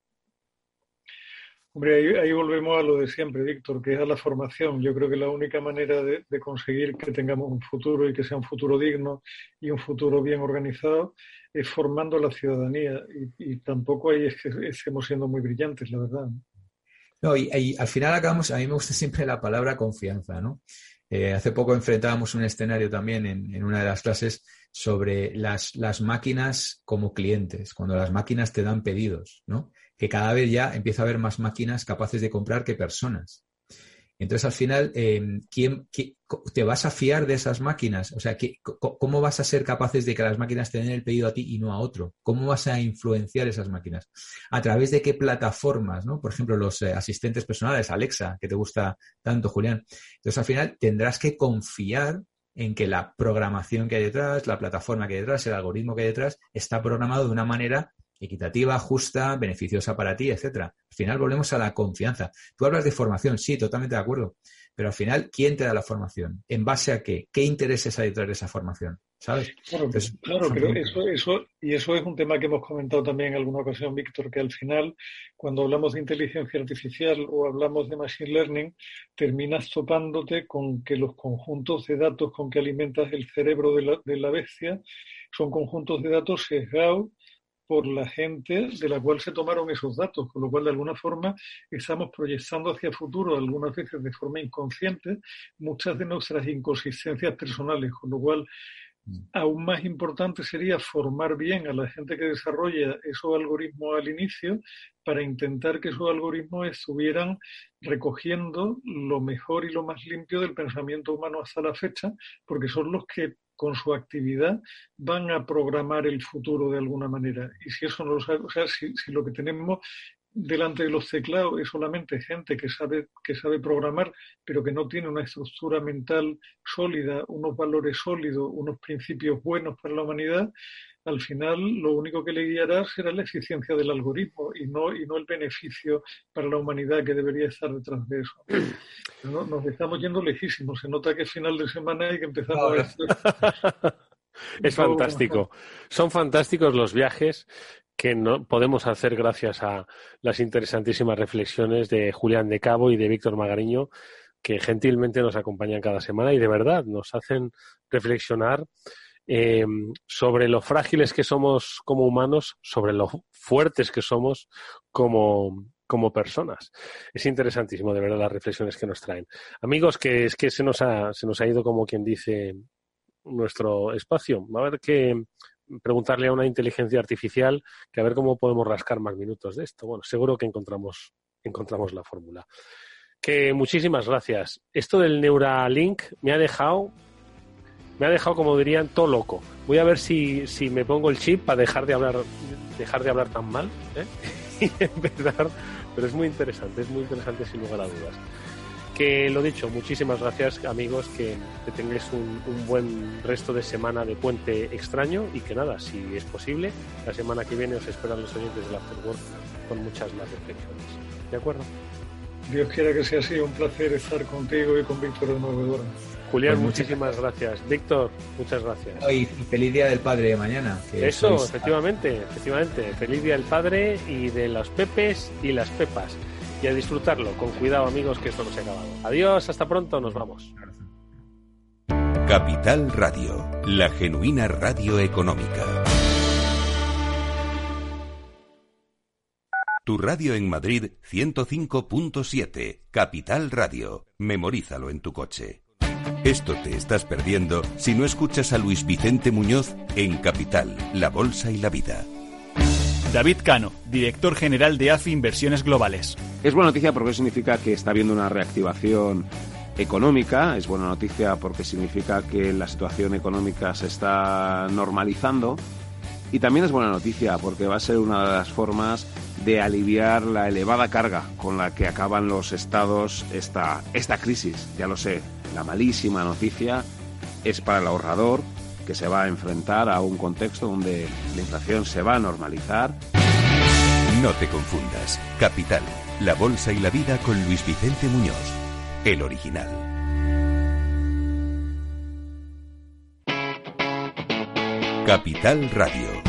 Hombre, ahí, volvemos a lo de siempre, Víctor, que es a la formación. Yo creo que la única manera de, conseguir que tengamos un futuro y que sea un futuro digno y un futuro bien organizado es formando la ciudadanía. Y, tampoco ahí es que estemos siendo muy brillantes, la verdad. No, y, al final acabamos, a mí me gusta siempre la palabra confianza, ¿no? Eh, hace poco enfrentábamos un escenario también en, en una de las clases sobre las, las máquinas como clientes, cuando las máquinas te dan pedidos, ¿no? Que cada vez ya empieza a haber más máquinas capaces de comprar que personas. Entonces, al final, em, ¿quién, te vas a fiar de esas máquinas? O sea, ¿cómo vas a ser capaces de que las máquinas te den el pedido a ti y no a otro? ¿Cómo vas a influenciar esas máquinas? ¿A través de qué plataformas? ¿no? Por ejemplo, los eh, asistentes personales, Alexa, que te gusta tanto, Julián. Entonces, al final, tendrás que confiar en que la programación que hay detrás, la plataforma que hay detrás, el algoritmo que hay detrás, está programado de una manera equitativa, justa, beneficiosa para ti, etcétera. Al final volvemos a la confianza. Tú hablas de formación, sí, totalmente de acuerdo. Pero al final, ¿quién te da la formación? ¿En base a qué? ¿Qué intereses hay detrás de esa formación? ¿Sabes? Claro, claro pero eso, eso, y eso es un tema que hemos comentado también en alguna ocasión, Víctor, que al final, cuando hablamos de inteligencia artificial o hablamos de machine learning, terminas topándote con que los conjuntos de datos con que alimentas el cerebro de la, de la bestia son conjuntos de datos sesgados por la gente de la cual se tomaron esos datos, con lo cual de alguna forma estamos proyectando hacia el futuro, algunas veces de forma inconsciente, muchas de nuestras inconsistencias personales, con lo cual aún más importante sería formar bien a la gente que desarrolla esos algoritmos al inicio para intentar que esos algoritmos estuvieran recogiendo lo mejor y lo más limpio del pensamiento humano hasta la fecha, porque son los que con su actividad van a programar el futuro de alguna manera. Y si eso no lo sabe, o sea, si, si lo que tenemos delante de los teclados es solamente gente que sabe, que sabe programar, pero que no tiene una estructura mental sólida, unos valores sólidos, unos principios buenos para la humanidad, al final lo único que le guiará será la eficiencia del algoritmo y no, y no el beneficio para la humanidad que debería estar detrás de eso. nos estamos yendo lejísimos. Se nota que es final de semana y que empezamos a ver. Es fantástico. Son fantásticos los viajes que no podemos hacer gracias a las interesantísimas reflexiones de Julián de Cabo y de Víctor Magariño, que gentilmente nos acompañan cada semana y de verdad nos hacen reflexionar eh, sobre lo frágiles que somos como humanos, sobre lo fuertes que somos como, como personas. Es interesantísimo, de verdad, las reflexiones que nos traen. Amigos, que es que se nos ha, se nos ha ido como quien dice nuestro espacio. A ver qué preguntarle a una inteligencia artificial que a ver cómo podemos rascar más minutos de esto. Bueno, seguro que encontramos, encontramos la fórmula. Que muchísimas gracias. Esto del Neuralink me ha dejado me ha dejado, como dirían, todo loco. Voy a ver si, si me pongo el chip para dejar de hablar, dejar de hablar tan mal ¿eh? Pero es muy interesante, es muy interesante sin lugar a dudas. Que lo dicho, muchísimas gracias amigos, que, tengáis un, un, buen resto de semana de puente extraño y que nada, si es posible, la semana que viene os esperan los oyentes del Afterwork con muchas más reflexiones. ¿De acuerdo? Dios quiera que sea así, un placer estar contigo y con Víctor de Nuevo Julián, pues muchísimas gracias. Víctor, muchas gracias. Y feliz Día del Padre de mañana. Eso, efectivamente, efectivamente. Feliz Día del Padre y de los pepes y las pepas. Y a disfrutarlo. Con cuidado, amigos, que esto no se ha acabado. Adiós, hasta pronto, nos vamos. Capital Radio, la genuina radio económica. Tu radio en Madrid 105.7, Capital Radio. Memorízalo en tu coche. Esto te estás perdiendo si no escuchas a Luis Vicente Muñoz en Capital, La Bolsa y la Vida. David Cano, director general de AFI Inversiones Globales. Es buena noticia porque significa que está habiendo una reactivación económica, es buena noticia porque significa que la situación económica se está normalizando y también es buena noticia porque va a ser una de las formas de aliviar la elevada carga con la que acaban los estados esta, esta crisis. Ya lo sé, la malísima noticia es para el ahorrador que se va a enfrentar a un contexto donde la inflación se va a normalizar. No te confundas. Capital, la bolsa y la vida con Luis Vicente Muñoz, el original. Capital Radio